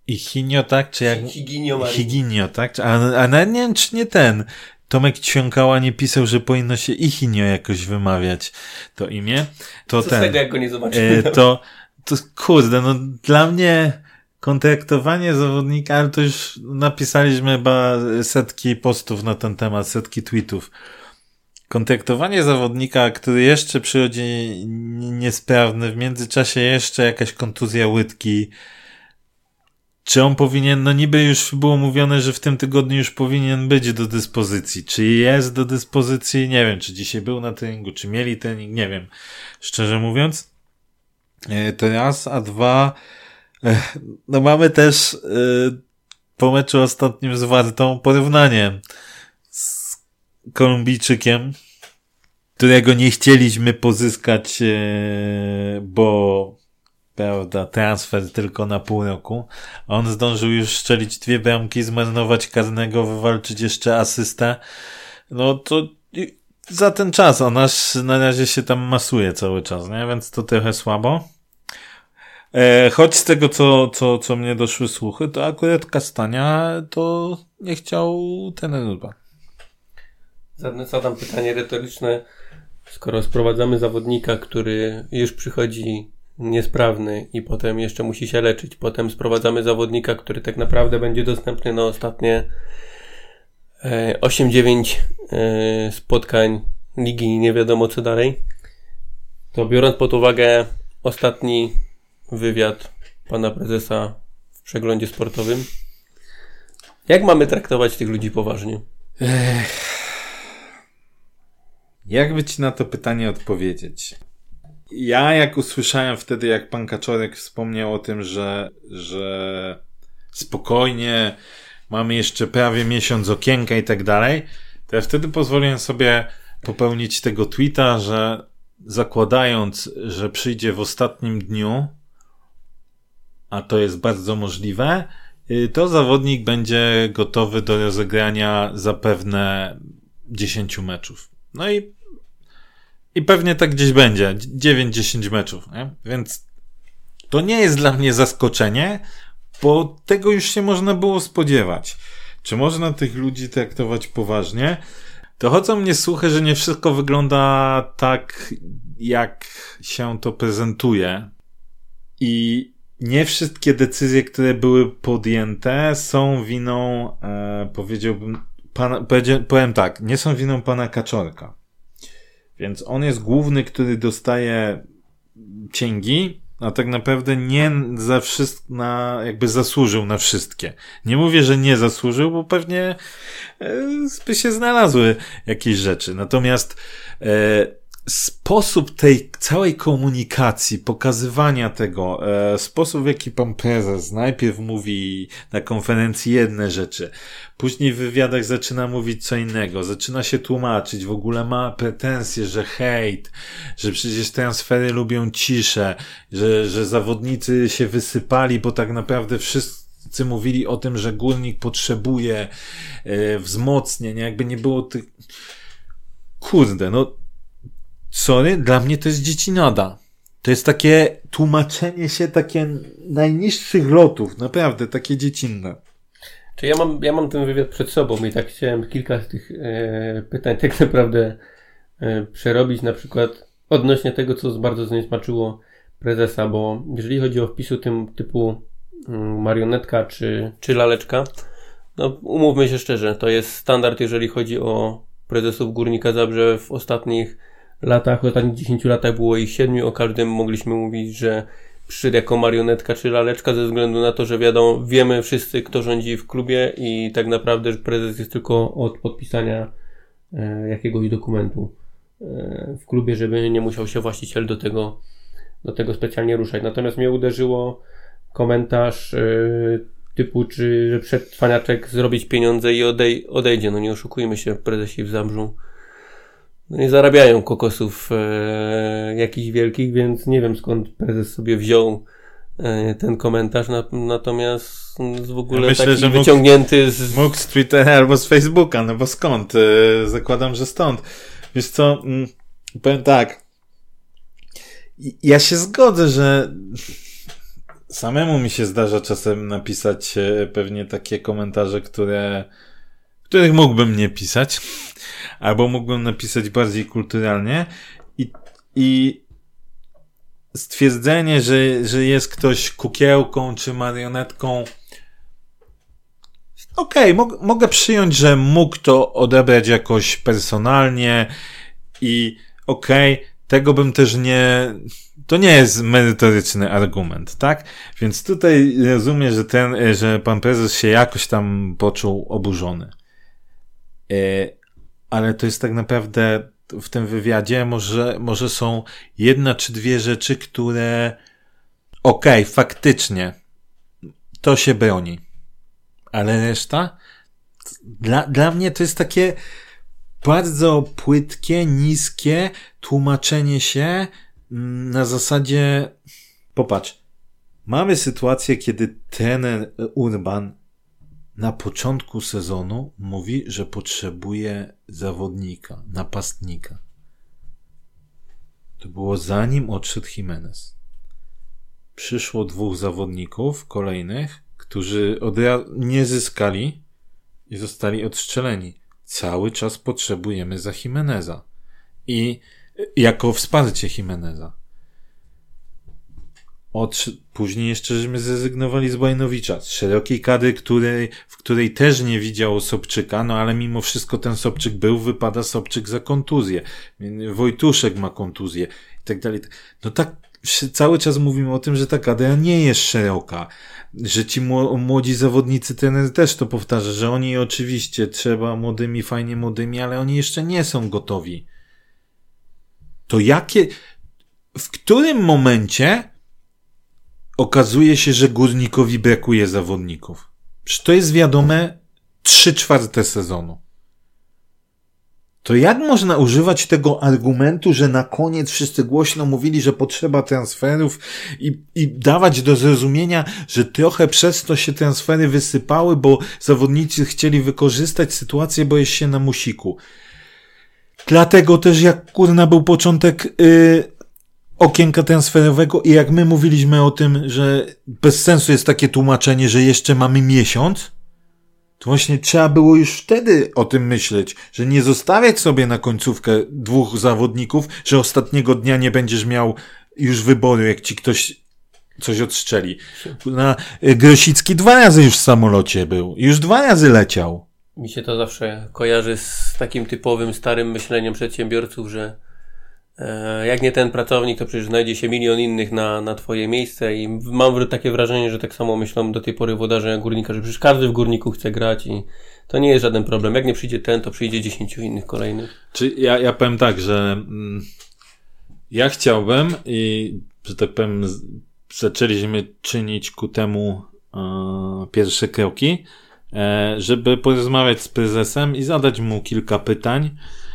Hichinio, tak? Czy jak... Higinio, Higinio, tak? A, a nawet nie wiem, czy nie ten. Tomek Ćwiąkała nie pisał, że powinno się Ichinio jakoś wymawiać to imię. To Co ten. z tego, jak go nie zobaczymy? E, to, to kurde, no dla mnie kontraktowanie zawodnika, ale to już napisaliśmy chyba setki postów na ten temat, setki tweetów. Kontraktowanie zawodnika, który jeszcze przychodzi niesprawny, w międzyczasie jeszcze jakaś kontuzja łydki, czy on powinien, no niby już było mówione, że w tym tygodniu już powinien być do dyspozycji. Czy jest do dyspozycji? Nie wiem, czy dzisiaj był na treningu, czy mieli trening, nie wiem. Szczerze mówiąc. E, to raz, a dwa, e, no mamy też e, po meczu ostatnim z Wartą porównanie z Kolumbijczykiem, którego nie chcieliśmy pozyskać, bo prawda, transfer tylko na pół roku. On zdążył już strzelić dwie bramki, zmarnować karnego, wywalczyć jeszcze asystę. No to za ten czas on aż na razie się tam masuje cały czas, nie? Więc to trochę słabo. E, choć z tego, co, co, co mnie doszły słuchy, to akurat Kastania to nie chciał ten Ryba. Zadam pytanie retoryczne. Skoro sprowadzamy zawodnika, który już przychodzi niesprawny i potem jeszcze musi się leczyć. Potem sprowadzamy zawodnika, który tak naprawdę będzie dostępny na ostatnie 8-9 e, e, spotkań ligi nie wiadomo co dalej. To biorąc pod uwagę ostatni wywiad pana prezesa w przeglądzie sportowym, jak mamy traktować tych ludzi poważnie? Ech. Jak ci na to pytanie odpowiedzieć? Ja jak usłyszałem wtedy, jak pan Kaczorek wspomniał o tym, że, że spokojnie, mamy jeszcze prawie miesiąc okienka i tak dalej, to ja wtedy pozwoliłem sobie popełnić tego tweeta, że zakładając, że przyjdzie w ostatnim dniu, a to jest bardzo możliwe, y, to zawodnik będzie gotowy do rozegrania zapewne 10 meczów. No i i pewnie tak gdzieś będzie. 9-10 meczów, nie? Więc to nie jest dla mnie zaskoczenie, bo tego już się można było spodziewać. Czy można tych ludzi traktować poważnie? To chodzą mnie słuchy, że nie wszystko wygląda tak, jak się to prezentuje. I nie wszystkie decyzje, które były podjęte, są winą, e, powiedziałbym, pana, powiem tak, nie są winą pana Kaczorka. Więc on jest główny, który dostaje cięgi, a tak naprawdę nie za wszystko, na, jakby zasłużył na wszystkie. Nie mówię, że nie zasłużył, bo pewnie e, by się znalazły jakieś rzeczy. Natomiast e, sposób tej całej komunikacji, pokazywania tego, e, sposób w jaki pan prezes najpierw mówi na konferencji jedne rzeczy, później w wywiadach zaczyna mówić co innego, zaczyna się tłumaczyć, w ogóle ma pretensje, że hejt, że przecież transfery lubią ciszę, że, że zawodnicy się wysypali, bo tak naprawdę wszyscy mówili o tym, że górnik potrzebuje e, wzmocnień, jakby nie było tych. Kurde, no sorry, dla mnie to jest dziecinada. To jest takie tłumaczenie się takie najniższych lotów, naprawdę, takie dziecinne. Czy ja mam, ja mam ten wywiad przed sobą i tak chciałem kilka z tych e, pytań tak naprawdę e, przerobić, na przykład odnośnie tego, co bardzo zniesmaczyło prezesa, bo jeżeli chodzi o wpisu tym typu mm, marionetka czy, czy laleczka, no umówmy się szczerze, to jest standard, jeżeli chodzi o prezesów Górnika Zabrze w ostatnich latach, w ostatnich 10 latach było ich 7, o każdym mogliśmy mówić, że przyszedł jako marionetka czy laleczka ze względu na to, że wiadomo, wiemy wszyscy, kto rządzi w klubie i tak naprawdę że prezes jest tylko od podpisania e, jakiegoś dokumentu e, w klubie, żeby nie musiał się właściciel do tego, do tego specjalnie ruszać. Natomiast mnie uderzyło komentarz e, typu, czy że przetwaniaczek zrobić pieniądze i odej odejdzie. No nie oszukujmy się, prezesi w Zabrzu nie zarabiają kokosów e, jakichś wielkich, więc nie wiem skąd prezes sobie wziął e, ten komentarz, na, natomiast z w ogóle ja myślę, taki że wyciągnięty mógł, z... Mógł z Twittera albo z Facebooka, no bo skąd? E, zakładam, że stąd. Wiesz co, mm, powiem tak, ja się zgodzę, że samemu mi się zdarza czasem napisać e, pewnie takie komentarze, które których mógłbym nie pisać, albo mógłbym napisać bardziej kulturalnie i, i stwierdzenie, że, że jest ktoś kukiełką czy marionetką okej, okay, mogę przyjąć, że mógł to odebrać jakoś personalnie i okej, okay, tego bym też nie, to nie jest merytoryczny argument, tak? Więc tutaj rozumiem, że ten, że pan prezes się jakoś tam poczuł oburzony. E, ale to jest tak naprawdę w tym wywiadzie może, może są jedna czy dwie rzeczy, które okej, okay, faktycznie to się broni. Ale reszta? Dla, dla mnie to jest takie bardzo płytkie, niskie tłumaczenie się mm, na zasadzie popatrz, mamy sytuację, kiedy trener Urban na początku sezonu mówi, że potrzebuje zawodnika, napastnika. To było zanim odszedł Jimenez. Przyszło dwóch zawodników kolejnych, którzy nie zyskali i zostali odstrzeleni. Cały czas potrzebujemy za Jimeneza. I jako wsparcie Jimeneza. Później jeszcze żeśmy zrezygnowali z Bajnowicza, z szerokiej kadry, której, w której też nie widział Sobczyka, no ale mimo wszystko ten Sobczyk był, wypada Sobczyk za kontuzję. Wojtuszek ma kontuzję i tak dalej. No tak, cały czas mówimy o tym, że ta kadra nie jest szeroka, że ci młodzi zawodnicy, ten też to powtarza, że oni oczywiście trzeba młodymi, fajnie młodymi, ale oni jeszcze nie są gotowi. To jakie, w którym momencie okazuje się, że górnikowi brakuje zawodników. Przecież to jest wiadome trzy czwarte sezonu. To jak można używać tego argumentu, że na koniec wszyscy głośno mówili, że potrzeba transferów i, i dawać do zrozumienia, że trochę przez to się transfery wysypały, bo zawodnicy chcieli wykorzystać sytuację, bo jest się na musiku. Dlatego też jak kurna był początek yy, okienka transferowego i jak my mówiliśmy o tym, że bez sensu jest takie tłumaczenie, że jeszcze mamy miesiąc, to właśnie trzeba było już wtedy o tym myśleć, że nie zostawiać sobie na końcówkę dwóch zawodników, że ostatniego dnia nie będziesz miał już wyboru, jak ci ktoś coś odstrzeli. Na, y, Grosicki dwa razy już w samolocie był. Już dwa razy leciał. Mi się to zawsze kojarzy z takim typowym starym myśleniem przedsiębiorców, że jak nie ten pracownik, to przecież znajdzie się milion innych na, na twoje miejsce i mam takie wrażenie, że tak samo myślą do tej pory włodarze górnika, że przecież każdy w górniku chce grać i to nie jest żaden problem. Jak nie przyjdzie ten, to przyjdzie dziesięciu innych kolejnych. Czy ja, ja powiem tak, że mm, ja chciałbym i, że tak powiem, zaczęliśmy czynić ku temu e, pierwsze kroki, e, żeby porozmawiać z prezesem i zadać mu kilka pytań, e,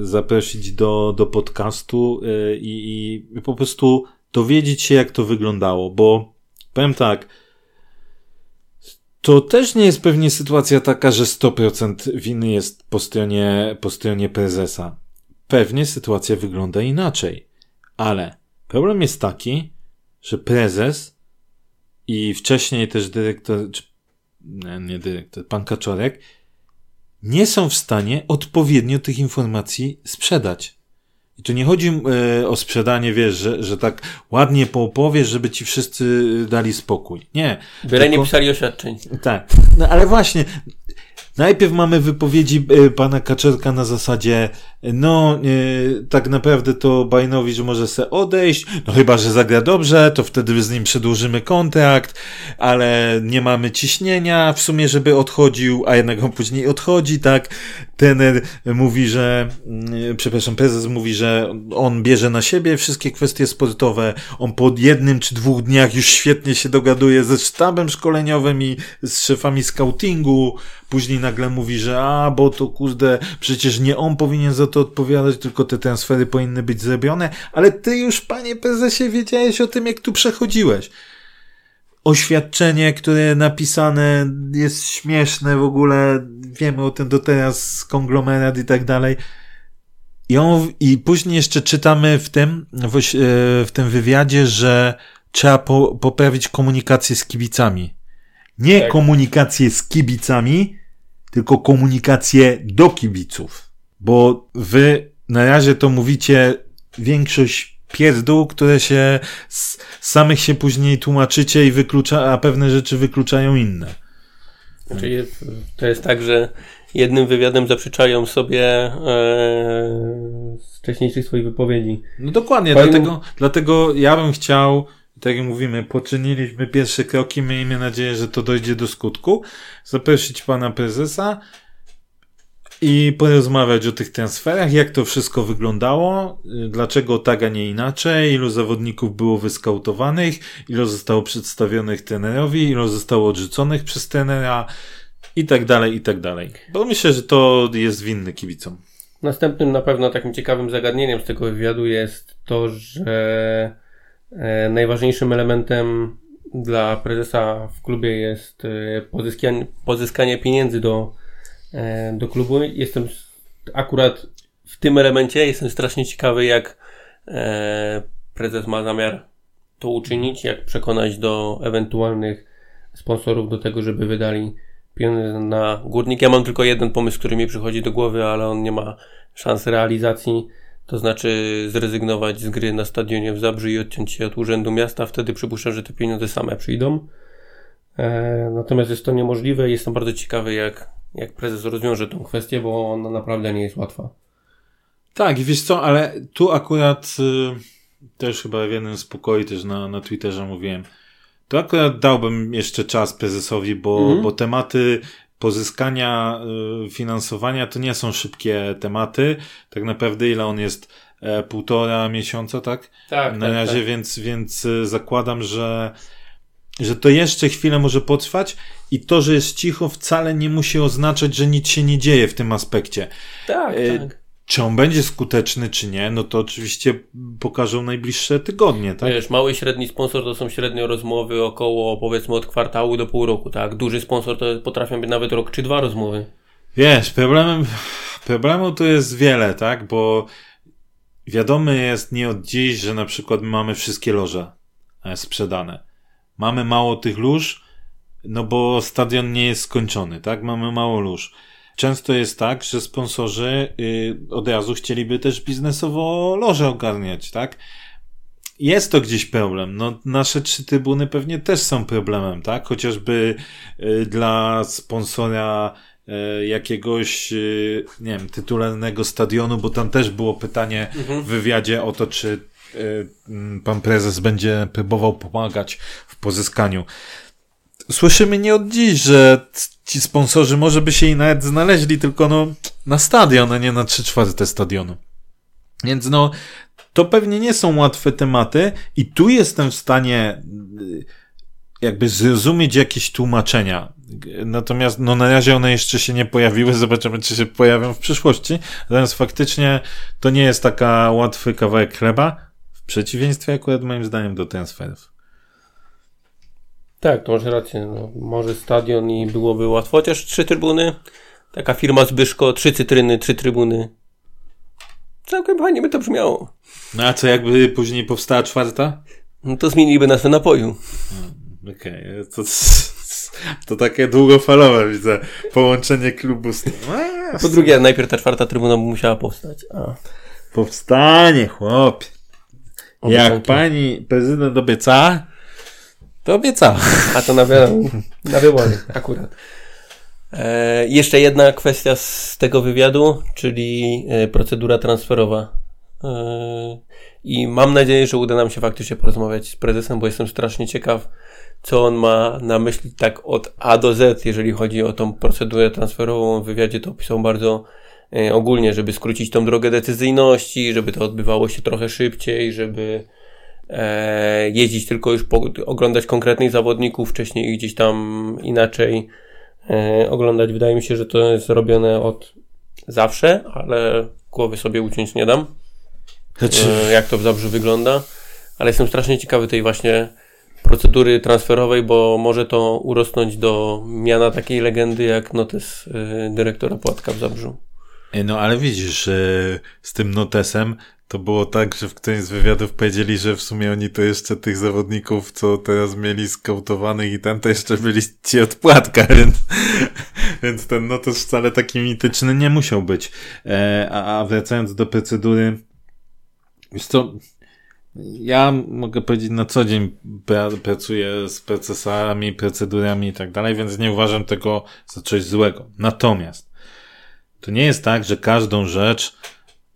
zaprosić do, do podcastu e, i, i po prostu dowiedzieć się, jak to wyglądało, bo powiem tak, to też nie jest pewnie sytuacja taka, że 100% winy jest po stronie, po stronie prezesa. Pewnie sytuacja wygląda inaczej. Ale problem jest taki, że prezes i wcześniej też dyrektor, czy nie, nie dyrektor, pan Kaczorek, nie są w stanie odpowiednio tych informacji sprzedać. I tu nie chodzi e, o sprzedanie, wiesz, że, że tak ładnie poopowiesz, żeby ci wszyscy dali spokój. Nie. Byle tylko... nie pisali oświadczeń. Tak. No ale właśnie, Najpierw mamy wypowiedzi e, pana Kaczerka na zasadzie, no, e, tak naprawdę to Bajnowicz może se odejść, no chyba, że zagra dobrze, to wtedy z nim przedłużymy kontrakt, ale nie mamy ciśnienia w sumie, żeby odchodził, a jednak on później odchodzi, tak? Tener mówi, że, mm, przepraszam, prezes mówi, że on bierze na siebie wszystkie kwestie sportowe, on po jednym czy dwóch dniach już świetnie się dogaduje ze sztabem szkoleniowym i z szefami scoutingu, później nagle mówi, że a, bo to kurde, przecież nie on powinien za to odpowiadać, tylko te transfery powinny być zrobione, ale ty już, panie prezesie, wiedziałeś o tym, jak tu przechodziłeś. Oświadczenie, które napisane jest śmieszne w ogóle, wiemy o tym do teraz, konglomerat i tak dalej. I, on, I później jeszcze czytamy w tym, w, e, w tym wywiadzie, że trzeba po, poprawić komunikację z kibicami. Nie tak. komunikację z kibicami, tylko komunikację do kibiców. Bo wy na razie to mówicie większość pierdół, które się z samych się później tłumaczycie i wyklucza, a pewne rzeczy wykluczają inne. Znaczy jest, to jest tak, że jednym wywiadem zaprzeczają sobie e, z wcześniejszych swoich wypowiedzi. No dokładnie, dlatego, dlatego ja bym chciał tak jak mówimy, poczyniliśmy pierwsze kroki, miejmy nadzieję, że to dojdzie do skutku. Zaprosić pana prezesa i porozmawiać o tych transferach, jak to wszystko wyglądało, dlaczego tak, a nie inaczej, ilu zawodników było wyskautowanych, ilu zostało przedstawionych trenerowi, ilu zostało odrzuconych przez trenera i tak dalej, i tak dalej. Bo myślę, że to jest winny kibicom. Następnym na pewno takim ciekawym zagadnieniem z tego wywiadu jest to, że najważniejszym elementem dla prezesa w klubie jest e, pozyskanie, pozyskanie pieniędzy do, e, do klubu. Jestem akurat w tym elemencie jestem strasznie ciekawy, jak prezes ma zamiar to uczynić, jak przekonać do ewentualnych sponsorów do tego, żeby wydali pieniądze na górnik. Ja mam tylko jeden pomysł, który mi przychodzi do głowy, ale on nie ma szans realizacji to znaczy zrezygnować z gry na stadionie w Zabrzu i odciąć się od urzędu miasta, wtedy przypuszczam, że te pieniądze same przyjdą. E, natomiast jest to niemożliwe i jestem bardzo ciekawy, jak, jak prezes rozwiąże tą kwestię, bo ona naprawdę nie jest łatwa. Tak, i wiesz co, ale tu akurat y, też chyba w jednym z pokoi też na, na Twitterze mówiłem, to akurat dałbym jeszcze czas prezesowi, bo, mm -hmm. bo tematy pozyskania y, finansowania to nie są szybkie tematy. Tak naprawdę ile on jest? E, półtora miesiąca, tak? Tak. Na tak, razie, tak. więc, więc y, zakładam, że, że to jeszcze chwilę może potrwać i to, że jest cicho wcale nie musi oznaczać, że nic się nie dzieje w tym aspekcie. Tak, e, tak. Czy on będzie skuteczny, czy nie, no to oczywiście pokażą najbliższe tygodnie, tak? Wiesz, mały średni sponsor to są średnio rozmowy około, powiedzmy, od kwartału do pół roku, tak? Duży sponsor to potrafią być nawet rok czy dwa rozmowy. Wiesz, problemem, problemu tu jest wiele, tak? Bo wiadomo jest nie od dziś, że na przykład mamy wszystkie loże e, sprzedane. Mamy mało tych lóż, no bo stadion nie jest skończony, tak? Mamy mało lóż często jest tak, że sponsorzy y, od razu chcieliby też biznesowo loże ogarniać, tak? jest to gdzieś problem. No, nasze trzy trybuny pewnie też są problemem, tak? Chociażby y, dla sponsora y, jakiegoś, y, nie wiem, tytularnego stadionu, bo tam też było pytanie mhm. w wywiadzie o to, czy pan prezes będzie próbował pomagać w pozyskaniu. Słyszymy nie od dziś, że ci sponsorzy może by się i nawet znaleźli, tylko no na stadion, a nie na trzy czwarte stadionu. Więc no, to pewnie nie są łatwe tematy i tu jestem w stanie y, jakby zrozumieć jakieś tłumaczenia. Natomiast no na razie one jeszcze się nie pojawiły, zobaczymy czy się pojawią w przyszłości. Natomiast faktycznie to nie jest taka łatwy kawałek chleba, w przeciwieństwie akurat moim zdaniem do transferów. Tak, to masz rację. No, może stadion i byłoby łatwo, chociaż trzy trybuny, taka firma Zbyszko, trzy cytryny, trzy trybuny. Całkiem fajnie by to brzmiało. No a co jakby później powstała czwarta? No to zmieniliby nazwę napoju. Okej, okay. to, to takie długofalowe widzę. Połączenie klubu z tym. Po drugie, najpierw ta czwarta trybuna by musiała powstać. A. Powstanie, chłop. Jak pani prezydent obiecała, to obiecała. A to na, na wybory akurat. E, jeszcze jedna kwestia z tego wywiadu, czyli e, procedura transferowa. E, I mam nadzieję, że uda nam się faktycznie porozmawiać z prezesem, bo jestem strasznie ciekaw, co on ma na myśli tak od A do Z, jeżeli chodzi o tą procedurę transferową. W wywiadzie to opisał bardzo e, ogólnie, żeby skrócić tą drogę decyzyjności, żeby to odbywało się trochę szybciej, żeby jeździć tylko już po, oglądać konkretnych zawodników, wcześniej gdzieś tam inaczej e, oglądać. Wydaje mi się, że to jest robione od zawsze, ale głowy sobie uciąć nie dam. Znaczy... E, jak to w Zabrzu wygląda. Ale jestem strasznie ciekawy tej właśnie procedury transferowej, bo może to urosnąć do miana takiej legendy jak notes e, dyrektora Płatka w Zabrzu. E, no ale widzisz, z tym notesem to było tak, że w którymś z wywiadów powiedzieli, że w sumie oni to jeszcze tych zawodników, co teraz mieli skautowanych i tam to jeszcze byli ci od płatka, więc, więc ten no to wcale taki mityczny nie musiał być. E, a, a wracając do procedury, co, ja mogę powiedzieć na co dzień pracuję z procesami, procedurami i tak dalej, więc nie uważam tego za coś złego. Natomiast to nie jest tak, że każdą rzecz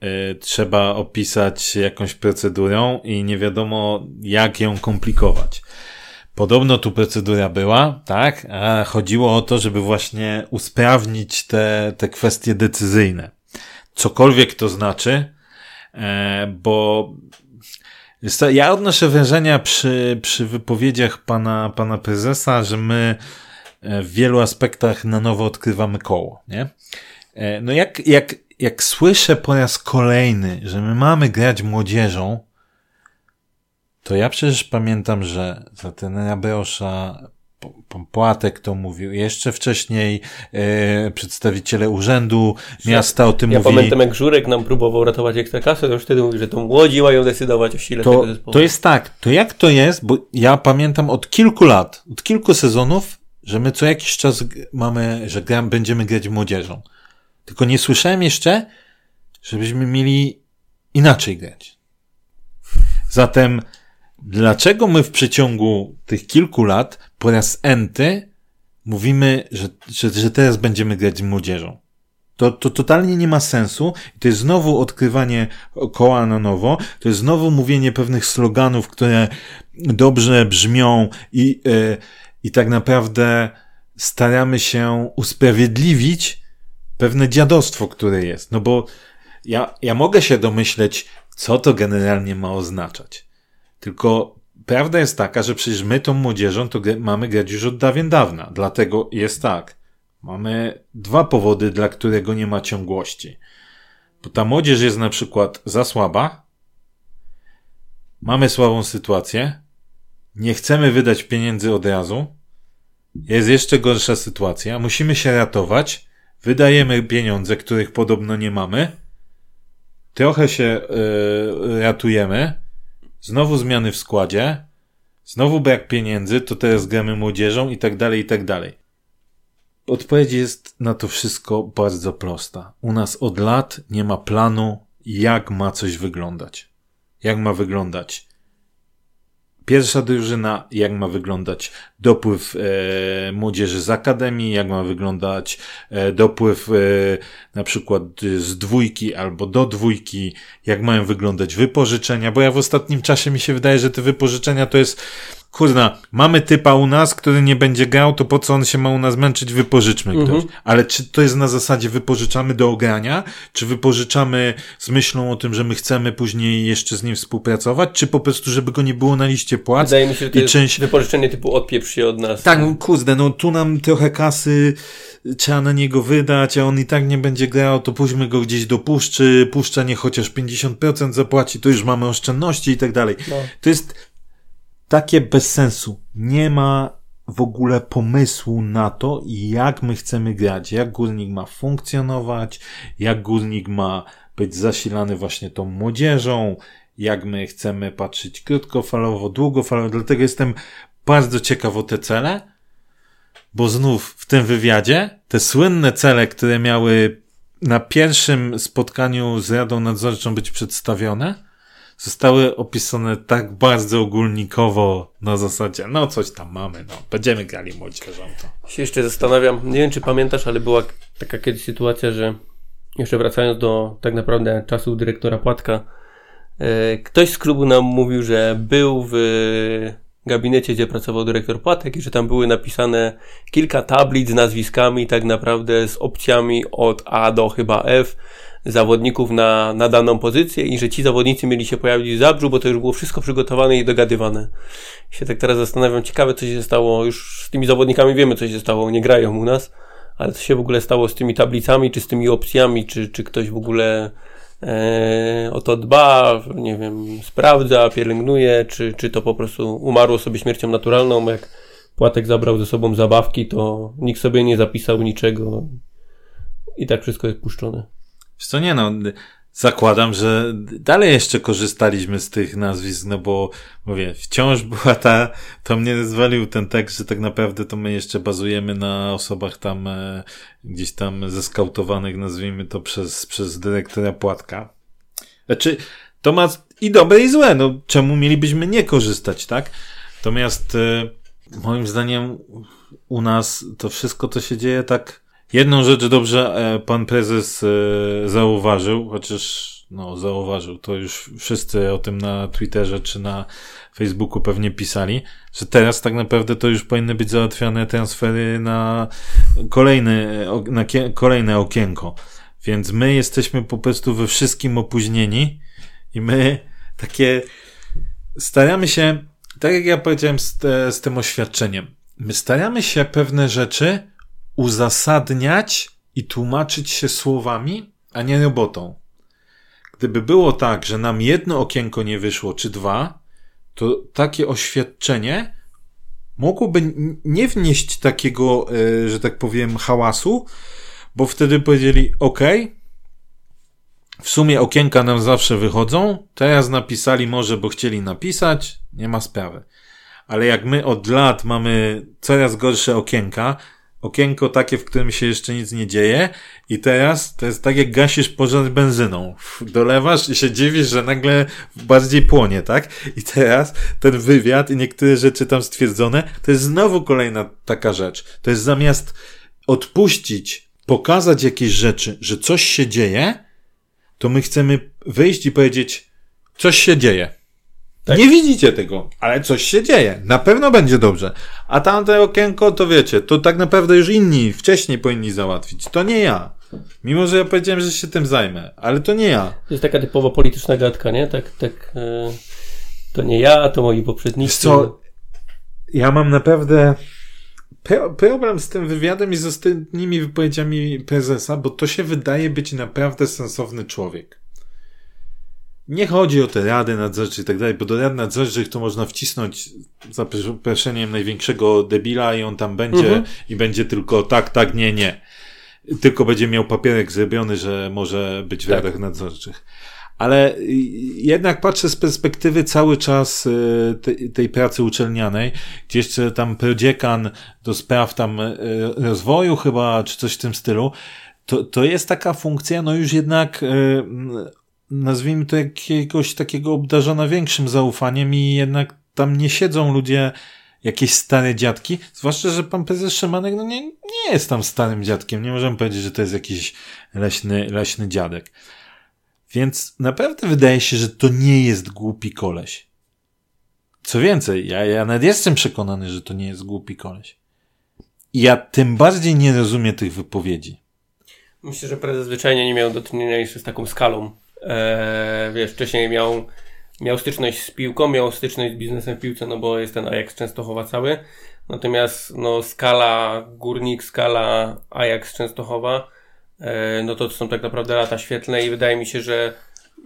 Y, trzeba opisać jakąś procedurą i nie wiadomo jak ją komplikować. Podobno tu procedura była, tak, a chodziło o to, żeby właśnie usprawnić te, te kwestie decyzyjne. Cokolwiek to znaczy, e, bo ja odnoszę wrażenia przy, przy wypowiedziach pana, pana prezesa, że my e, w wielu aspektach na nowo odkrywamy koło, nie? E, no jak, jak jak słyszę po raz kolejny, że my mamy grać młodzieżą, to ja przecież pamiętam, że za ten Beosza Płatek to mówił. Jeszcze wcześniej e, przedstawiciele urzędu miasta o tym ja mówili. Ja pamiętam, jak Żurek nam próbował ratować Ekstraklasę, to już wtedy mówił, że to młodzi mają decydować o sile to. To jest tak. To jak to jest? Bo ja pamiętam od kilku lat, od kilku sezonów, że my co jakiś czas mamy, że gram, będziemy grać młodzieżą. Tylko nie słyszałem jeszcze, żebyśmy mieli inaczej grać. Zatem, dlaczego my w przeciągu tych kilku lat po raz enty mówimy, że, że, że teraz będziemy grać z młodzieżą? To, to totalnie nie ma sensu. To jest znowu odkrywanie koła na nowo. To jest znowu mówienie pewnych sloganów, które dobrze brzmią i, yy, i tak naprawdę staramy się usprawiedliwić pewne dziadostwo, które jest. No bo ja, ja mogę się domyśleć, co to generalnie ma oznaczać. Tylko prawda jest taka, że przecież my tą młodzieżą to mamy grać już od dawien dawna. Dlatego jest tak. Mamy dwa powody, dla którego nie ma ciągłości. Bo ta młodzież jest na przykład za słaba, mamy słabą sytuację, nie chcemy wydać pieniędzy od razu, jest jeszcze gorsza sytuacja, musimy się ratować, wydajemy pieniądze, których podobno nie mamy, trochę się yy, ratujemy, znowu zmiany w składzie, znowu brak pieniędzy, to teraz gramy młodzieżą i tak dalej, i tak dalej. Odpowiedź jest na to wszystko bardzo prosta. U nas od lat nie ma planu, jak ma coś wyglądać. Jak ma wyglądać pierwsza drużyna, jak ma wyglądać dopływ e, młodzieży z akademii, jak ma wyglądać e, dopływ e, na przykład z dwójki albo do dwójki, jak mają wyglądać wypożyczenia, bo ja w ostatnim czasie mi się wydaje, że te wypożyczenia to jest kurna, mamy typa u nas, który nie będzie grał, to po co on się ma u nas męczyć, wypożyczmy mhm. ktoś. Ale czy to jest na zasadzie wypożyczamy do ogrania, czy wypożyczamy z myślą o tym, że my chcemy później jeszcze z nim współpracować, czy po prostu, żeby go nie było na liście płac? Wydaje mi się, że to I jest część... wypożyczenie typu odpieprz się od nas. Tak, kurde, no tu nam trochę kasy trzeba na niego wydać, a on i tak nie będzie grał, to pójdźmy go gdzieś do puszczy, puszcza nie chociaż 50% zapłaci, to już mamy oszczędności i tak dalej. No. To jest takie bez sensu. Nie ma w ogóle pomysłu na to, jak my chcemy grać, jak górnik ma funkcjonować, jak górnik ma być zasilany właśnie tą młodzieżą, jak my chcemy patrzeć krótkofalowo, długofalowo. Dlatego jestem bardzo ciekaw o te cele, bo znów w tym wywiadzie te słynne cele, które miały na pierwszym spotkaniu z Radą Nadzorczą być przedstawione, zostały opisane tak bardzo ogólnikowo na zasadzie, no coś tam mamy, no, będziemy grali młodzieżą. To. Się jeszcze zastanawiam, nie wiem czy pamiętasz, ale była taka kiedyś sytuacja, że jeszcze wracając do tak naprawdę czasu dyrektora Płatka, e, ktoś z klubu nam mówił, że był w gabinecie, gdzie pracował dyrektor Płatek i że tam były napisane kilka tablic z nazwiskami tak naprawdę z opcjami od A do chyba F, zawodników na, na daną pozycję i że ci zawodnicy mieli się pojawić w Zabrzu, bo to już było wszystko przygotowane i dogadywane. I się tak teraz zastanawiam, ciekawe co się stało, już z tymi zawodnikami wiemy co się stało, nie grają u nas, ale co się w ogóle stało z tymi tablicami, czy z tymi opcjami, czy, czy ktoś w ogóle e, o to dba, nie wiem, sprawdza, pielęgnuje, czy, czy to po prostu umarło sobie śmiercią naturalną, jak Płatek zabrał ze sobą zabawki, to nikt sobie nie zapisał niczego i tak wszystko jest puszczone. Wiesz co, nie no, zakładam, że dalej jeszcze korzystaliśmy z tych nazwisk, no bo mówię, wciąż była ta, to mnie zwalił ten tekst, że tak naprawdę to my jeszcze bazujemy na osobach tam e, gdzieś tam zeskautowanych, nazwijmy to przez, przez dyrektora Płatka. Znaczy, to ma i dobre i złe, no czemu mielibyśmy nie korzystać, tak? Natomiast e, moim zdaniem u nas to wszystko to się dzieje tak Jedną rzecz dobrze e, pan prezes e, zauważył, chociaż no, zauważył, to już wszyscy o tym na Twitterze czy na Facebooku pewnie pisali, że teraz tak naprawdę to już powinny być załatwiane transfery na kolejny, na kolejne okienko. Więc my jesteśmy po prostu we wszystkim opóźnieni i my takie staramy się, tak jak ja powiedziałem z, z tym oświadczeniem, my staramy się pewne rzeczy uzasadniać i tłumaczyć się słowami, a nie robotą. Gdyby było tak, że nam jedno okienko nie wyszło, czy dwa, to takie oświadczenie mogłoby nie wnieść takiego, e, że tak powiem, hałasu, bo wtedy powiedzieli: OK, w sumie okienka nam zawsze wychodzą, teraz napisali może, bo chcieli napisać, nie ma sprawy. Ale jak my od lat mamy coraz gorsze okienka, okienko takie, w którym się jeszcze nic nie dzieje i teraz to jest tak jak gasisz pożar benzyną. Dolewasz i się dziwisz, że nagle bardziej płonie, tak? I teraz ten wywiad i niektóre rzeczy tam stwierdzone, to jest znowu kolejna taka rzecz. To jest zamiast odpuścić, pokazać jakieś rzeczy, że coś się dzieje, to my chcemy wyjść i powiedzieć, coś się dzieje. Tak. Nie widzicie tego, ale coś się dzieje. Na pewno będzie dobrze. A tamte okienko, to wiecie, to tak naprawdę już inni wcześniej powinni załatwić. To nie ja. Mimo, że ja powiedziałem, że się tym zajmę, ale to nie ja. To jest taka typowo polityczna gadka, nie? Tak, tak. E, to nie ja, to moi poprzednicy. co? Ja mam naprawdę problem z tym wywiadem i z ostatnimi wypowiedziami prezesa, bo to się wydaje być naprawdę sensowny człowiek. Nie chodzi o te rady nadzorcze i tak dalej, bo do rad nadzorczych to można wcisnąć za przeproszeniem największego debila i on tam będzie mhm. i będzie tylko tak, tak, nie, nie. Tylko będzie miał papierek zrobiony, że może być w tak. radach nadzorczych. Ale jednak patrzę z perspektywy cały czas y, tej, tej pracy uczelnianej, gdzie jeszcze tam prodziekan do spraw tam y, rozwoju chyba, czy coś w tym stylu, to, to jest taka funkcja, no już jednak y, nazwijmy to jakiegoś takiego obdarzona większym zaufaniem i jednak tam nie siedzą ludzie, jakieś stare dziadki, zwłaszcza, że pan prezes Szymanek no nie, nie jest tam starym dziadkiem, nie możemy powiedzieć, że to jest jakiś leśny, leśny dziadek. Więc naprawdę wydaje się, że to nie jest głupi koleś. Co więcej, ja, ja nawet jestem przekonany, że to nie jest głupi koleś. I ja tym bardziej nie rozumiem tych wypowiedzi. Myślę, że prezes zwyczajnie nie miał do czynienia jeszcze z taką skalą. Eee, wiesz, wcześniej miał, miał styczność z piłką, miał styczność z biznesem w piłce, no bo jest ten Ajax Częstochowa cały. Natomiast no, skala Górnik, skala Ajax Częstochowa, e, no to są tak naprawdę lata świetlne i wydaje mi się, że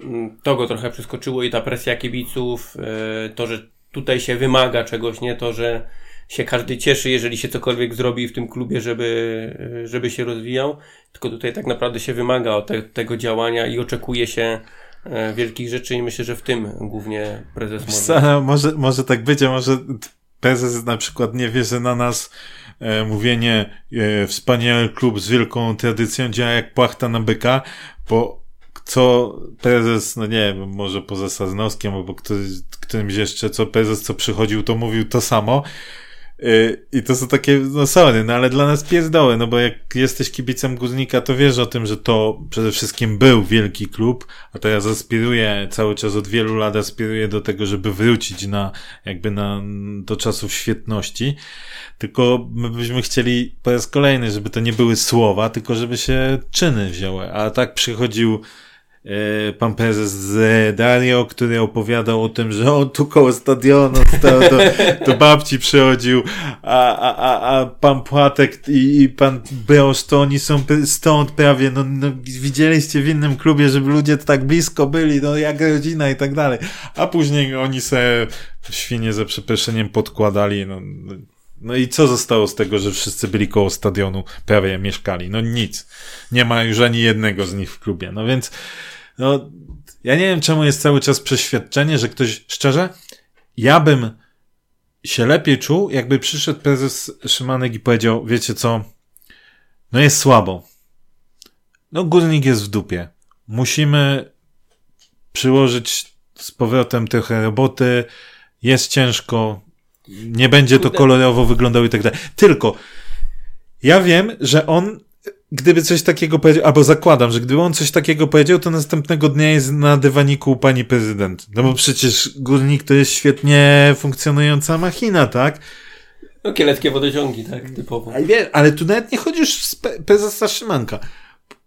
mm, to go trochę przeskoczyło i ta presja kibiców, e, to, że tutaj się wymaga czegoś, nie to, że się każdy cieszy, jeżeli się cokolwiek zrobi w tym klubie, żeby, żeby się rozwijał, tylko tutaj tak naprawdę się wymaga te, tego działania i oczekuje się e, wielkich rzeczy i myślę, że w tym głównie prezes może. może. Może tak być, a może prezes na przykład nie wierzy na nas e, mówienie e, wspaniały klub z wielką tradycją działa jak płachta na byka, bo co prezes, no nie wiem, może poza Saznowskim albo któryś, którymś jeszcze, co prezes co przychodził, to mówił to samo. Y, I to są takie, no sorry, no ale dla nas pierdoły, no bo jak jesteś kibicem Górnika, to wiesz o tym, że to przede wszystkim był wielki klub, a teraz aspiruje cały czas od wielu lat aspiruje do tego, żeby wrócić na, jakby na, do czasów świetności. Tylko my byśmy chcieli po raz kolejny, żeby to nie były słowa, tylko żeby się czyny wzięły. A tak przychodził pan prezes z Dario, który opowiadał o tym, że on tu koło stadionu stał, do, babci przychodził, a, a, a, a pan Płatek i, i pan Brosz, to oni są stąd prawie, no, no widzieliście w innym klubie, żeby ludzie tak blisko byli, no jak rodzina i tak dalej. A później oni se świnie za przeproszeniem podkładali, no, no i co zostało z tego, że wszyscy byli koło stadionu, prawie mieszkali? No nic. Nie ma już ani jednego z nich w klubie. No więc, no, ja nie wiem, czemu jest cały czas przeświadczenie, że ktoś, szczerze, ja bym się lepiej czuł, jakby przyszedł prezes Szymanek i powiedział, wiecie co, no jest słabo. No górnik jest w dupie. Musimy przyłożyć z powrotem trochę roboty, jest ciężko, nie będzie to kolorowo wyglądało i tak dalej. Tylko, ja wiem, że on gdyby coś takiego powiedział, albo zakładam, że gdyby on coś takiego powiedział, to następnego dnia jest na dywaniku u pani prezydent. No bo przecież górnik to jest świetnie funkcjonująca machina, tak? No kieleckie wodociągi, tak, typowo. Ale, wie, ale tu nawet nie chodzi już z prezesa Szymanka.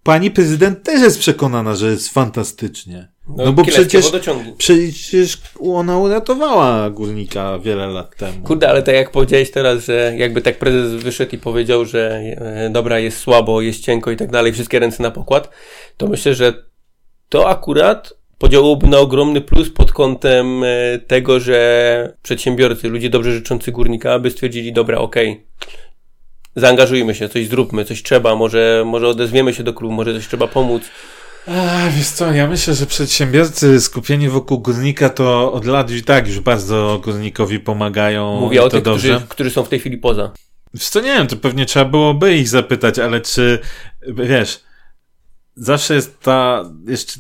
Pani prezydent też jest przekonana, że jest fantastycznie. No, no bo przecież, przecież ona uratowała górnika wiele lat temu. Kurde, ale tak jak powiedziałeś teraz, że jakby tak prezes wyszedł i powiedział, że e, dobra, jest słabo, jest cienko i tak dalej, wszystkie ręce na pokład, to myślę, że to akurat podziałoby na ogromny plus pod kątem e, tego, że przedsiębiorcy, ludzie dobrze życzący górnika by stwierdzili, dobra, okej, okay, zaangażujmy się, coś zróbmy, coś trzeba, może, może odezwiemy się do klubu, może coś trzeba pomóc. A, wiesz co, ja myślę, że przedsiębiorcy skupieni wokół górnika to od lat i tak już bardzo górnikowi pomagają. Mówię o tych, którzy, którzy są w tej chwili poza. Wiesz co, nie wiem, to pewnie trzeba byłoby ich zapytać, ale czy, wiesz, zawsze jest ta, jeszcze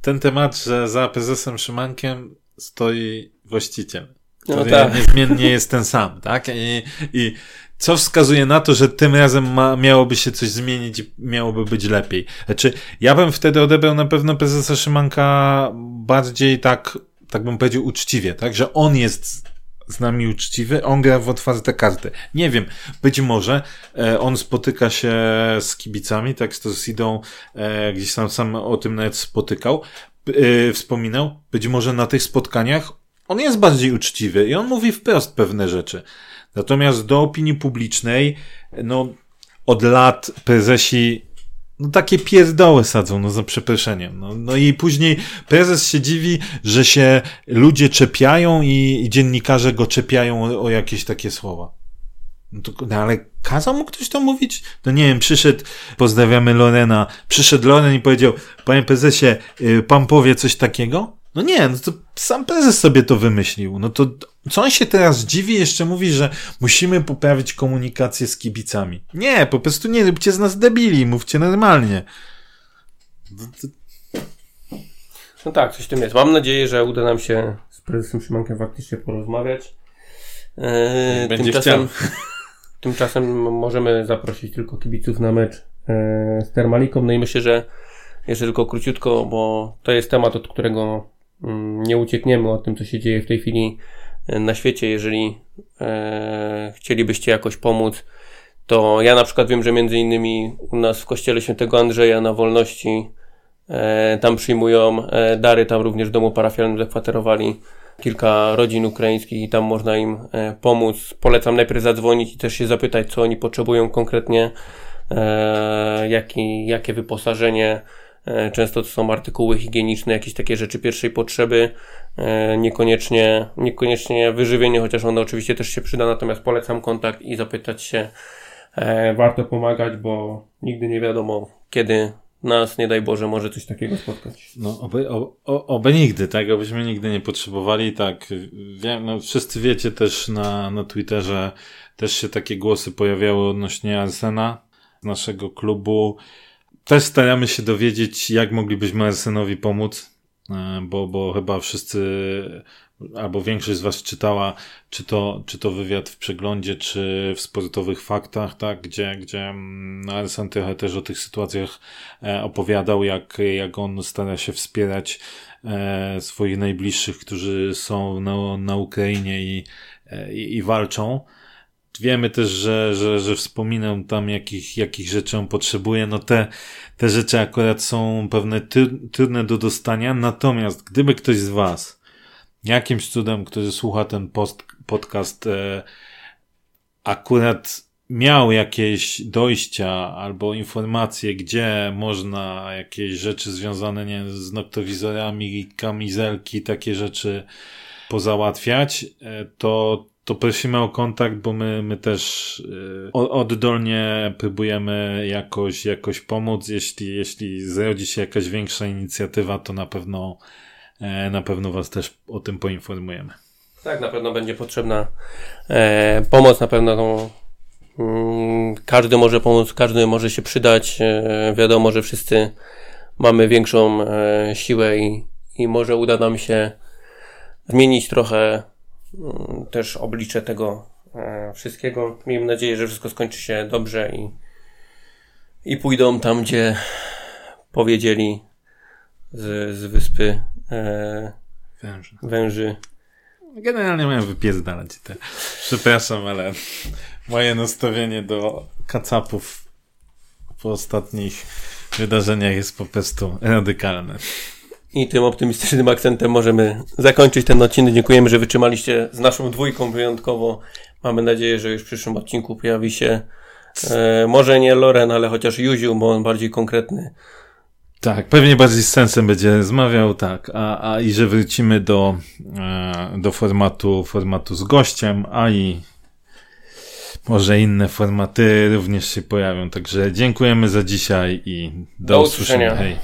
ten temat, że za prezesem Szymankiem stoi właściciel, no no tak. niezmiennie jest ten sam, tak? I, i co wskazuje na to, że tym razem ma, miałoby się coś zmienić i miałoby być lepiej. Znaczy, ja bym wtedy odebrał na pewno prezesa Szymanka bardziej tak, tak bym powiedział, uczciwie, tak? Że on jest z nami uczciwy, on gra w otwarte karty. Nie wiem, być może e, on spotyka się z kibicami, tak z Sidą e, gdzieś tam sam o tym nawet spotykał, e, wspominał. Być może na tych spotkaniach on jest bardziej uczciwy i on mówi wprost pewne rzeczy. Natomiast do opinii publicznej, no, od lat prezesi no takie pierdoły sadzą, no za przeproszeniem. No, no i później prezes się dziwi, że się ludzie czepiają i, i dziennikarze go czepiają o, o jakieś takie słowa. No, to, no ale kazał mu ktoś to mówić? No nie wiem, przyszedł, pozdrawiamy Lorena, przyszedł Loren i powiedział, panie prezesie, y, pan powie coś takiego? No nie, no to sam prezes sobie to wymyślił. No to co on się teraz dziwi, jeszcze mówi, że musimy poprawić komunikację z kibicami. Nie, po prostu nie róbcie z nas debili, mówcie normalnie. No tak, coś w tym jest. Mam nadzieję, że uda nam się z prezesem Szymankiem faktycznie porozmawiać. E, Będzie tymczasem, tymczasem możemy zaprosić tylko kibiców na mecz e, z Termaliką. No i myślę, że jeszcze tylko króciutko, bo to jest temat, od którego nie uciekniemy o tym, co się dzieje w tej chwili e, na świecie. Jeżeli e, chcielibyście jakoś pomóc, to ja na przykład wiem, że między innymi u nas w kościele świętego Andrzeja na Wolności e, tam przyjmują e, dary, tam również w domu parafialnym zakwaterowali kilka rodzin ukraińskich i tam można im e, pomóc. Polecam najpierw zadzwonić i też się zapytać, co oni potrzebują konkretnie, e, jaki, jakie wyposażenie. E, Często to są artykuły higieniczne, jakieś takie rzeczy pierwszej potrzeby, e, niekoniecznie, niekoniecznie wyżywienie, chociaż ono oczywiście też się przyda, natomiast polecam kontakt i zapytać się. E, Warto pomagać, bo nigdy nie wiadomo, kiedy nas, nie daj Boże, może coś takiego spotkać. No, oby, o, oby nigdy, tak? Abyśmy nigdy nie potrzebowali, tak. Wiem, no, wszyscy wiecie też na, na Twitterze, też się takie głosy pojawiały odnośnie Arsena, naszego klubu. Też staramy się dowiedzieć, jak moglibyśmy Arsenowi pomóc, e, bo, bo chyba wszyscy, albo większość z Was czytała, czy to, czy to wywiad w przeglądzie, czy w sportowych faktach, tak, gdzie, gdzie mm, Arsen trochę też o tych sytuacjach e, opowiadał, jak, jak on stara się wspierać e, swoich najbliższych, którzy są na, na Ukrainie i, i, i walczą. Wiemy też, że, że, że wspominam tam, jakich, jakich rzeczy on potrzebuje. No te, te rzeczy akurat są pewne trudne do dostania. Natomiast gdyby ktoś z Was jakimś cudem, który słucha ten post, podcast, e, akurat miał jakieś dojścia albo informacje, gdzie można jakieś rzeczy związane nie, z noktowizorami, kamizelki, takie rzeczy pozałatwiać, e, to, to prosimy o kontakt, bo my, my też o- oddolnie próbujemy jakoś, jakoś pomóc. Jeśli, jeśli zrodzi się jakaś większa inicjatywa, to na pewno, e, na pewno Was też o tym poinformujemy. Tak, na pewno będzie potrzebna e, pomoc, na pewno no, mm, każdy może pomóc, każdy może się przydać. E, wiadomo, że wszyscy mamy większą e, siłę i, i może uda nam się zmienić trochę też oblicze tego e, wszystkiego. Miejmy nadzieję, że wszystko skończy się dobrze i, i pójdą tam, gdzie powiedzieli z, z wyspy e, węży. Generalnie miałem wypierdalać te. Przepraszam, ale moje nastawienie do kacapów po ostatnich wydarzeniach jest po prostu radykalne. I tym optymistycznym akcentem możemy zakończyć ten odcinek. Dziękujemy, że wytrzymaliście z naszą dwójką wyjątkowo. Mamy nadzieję, że już w przyszłym odcinku pojawi się e, może nie Loren, ale chociaż Juziu, bo on bardziej konkretny. Tak, pewnie bardziej z sensem będzie rozmawiał, tak, a, a i że wrócimy do, e, do formatu, formatu z gościem, a i może inne formaty również się pojawią. Także dziękujemy za dzisiaj i do, Do usłyszenia. usłyszenia. Hej.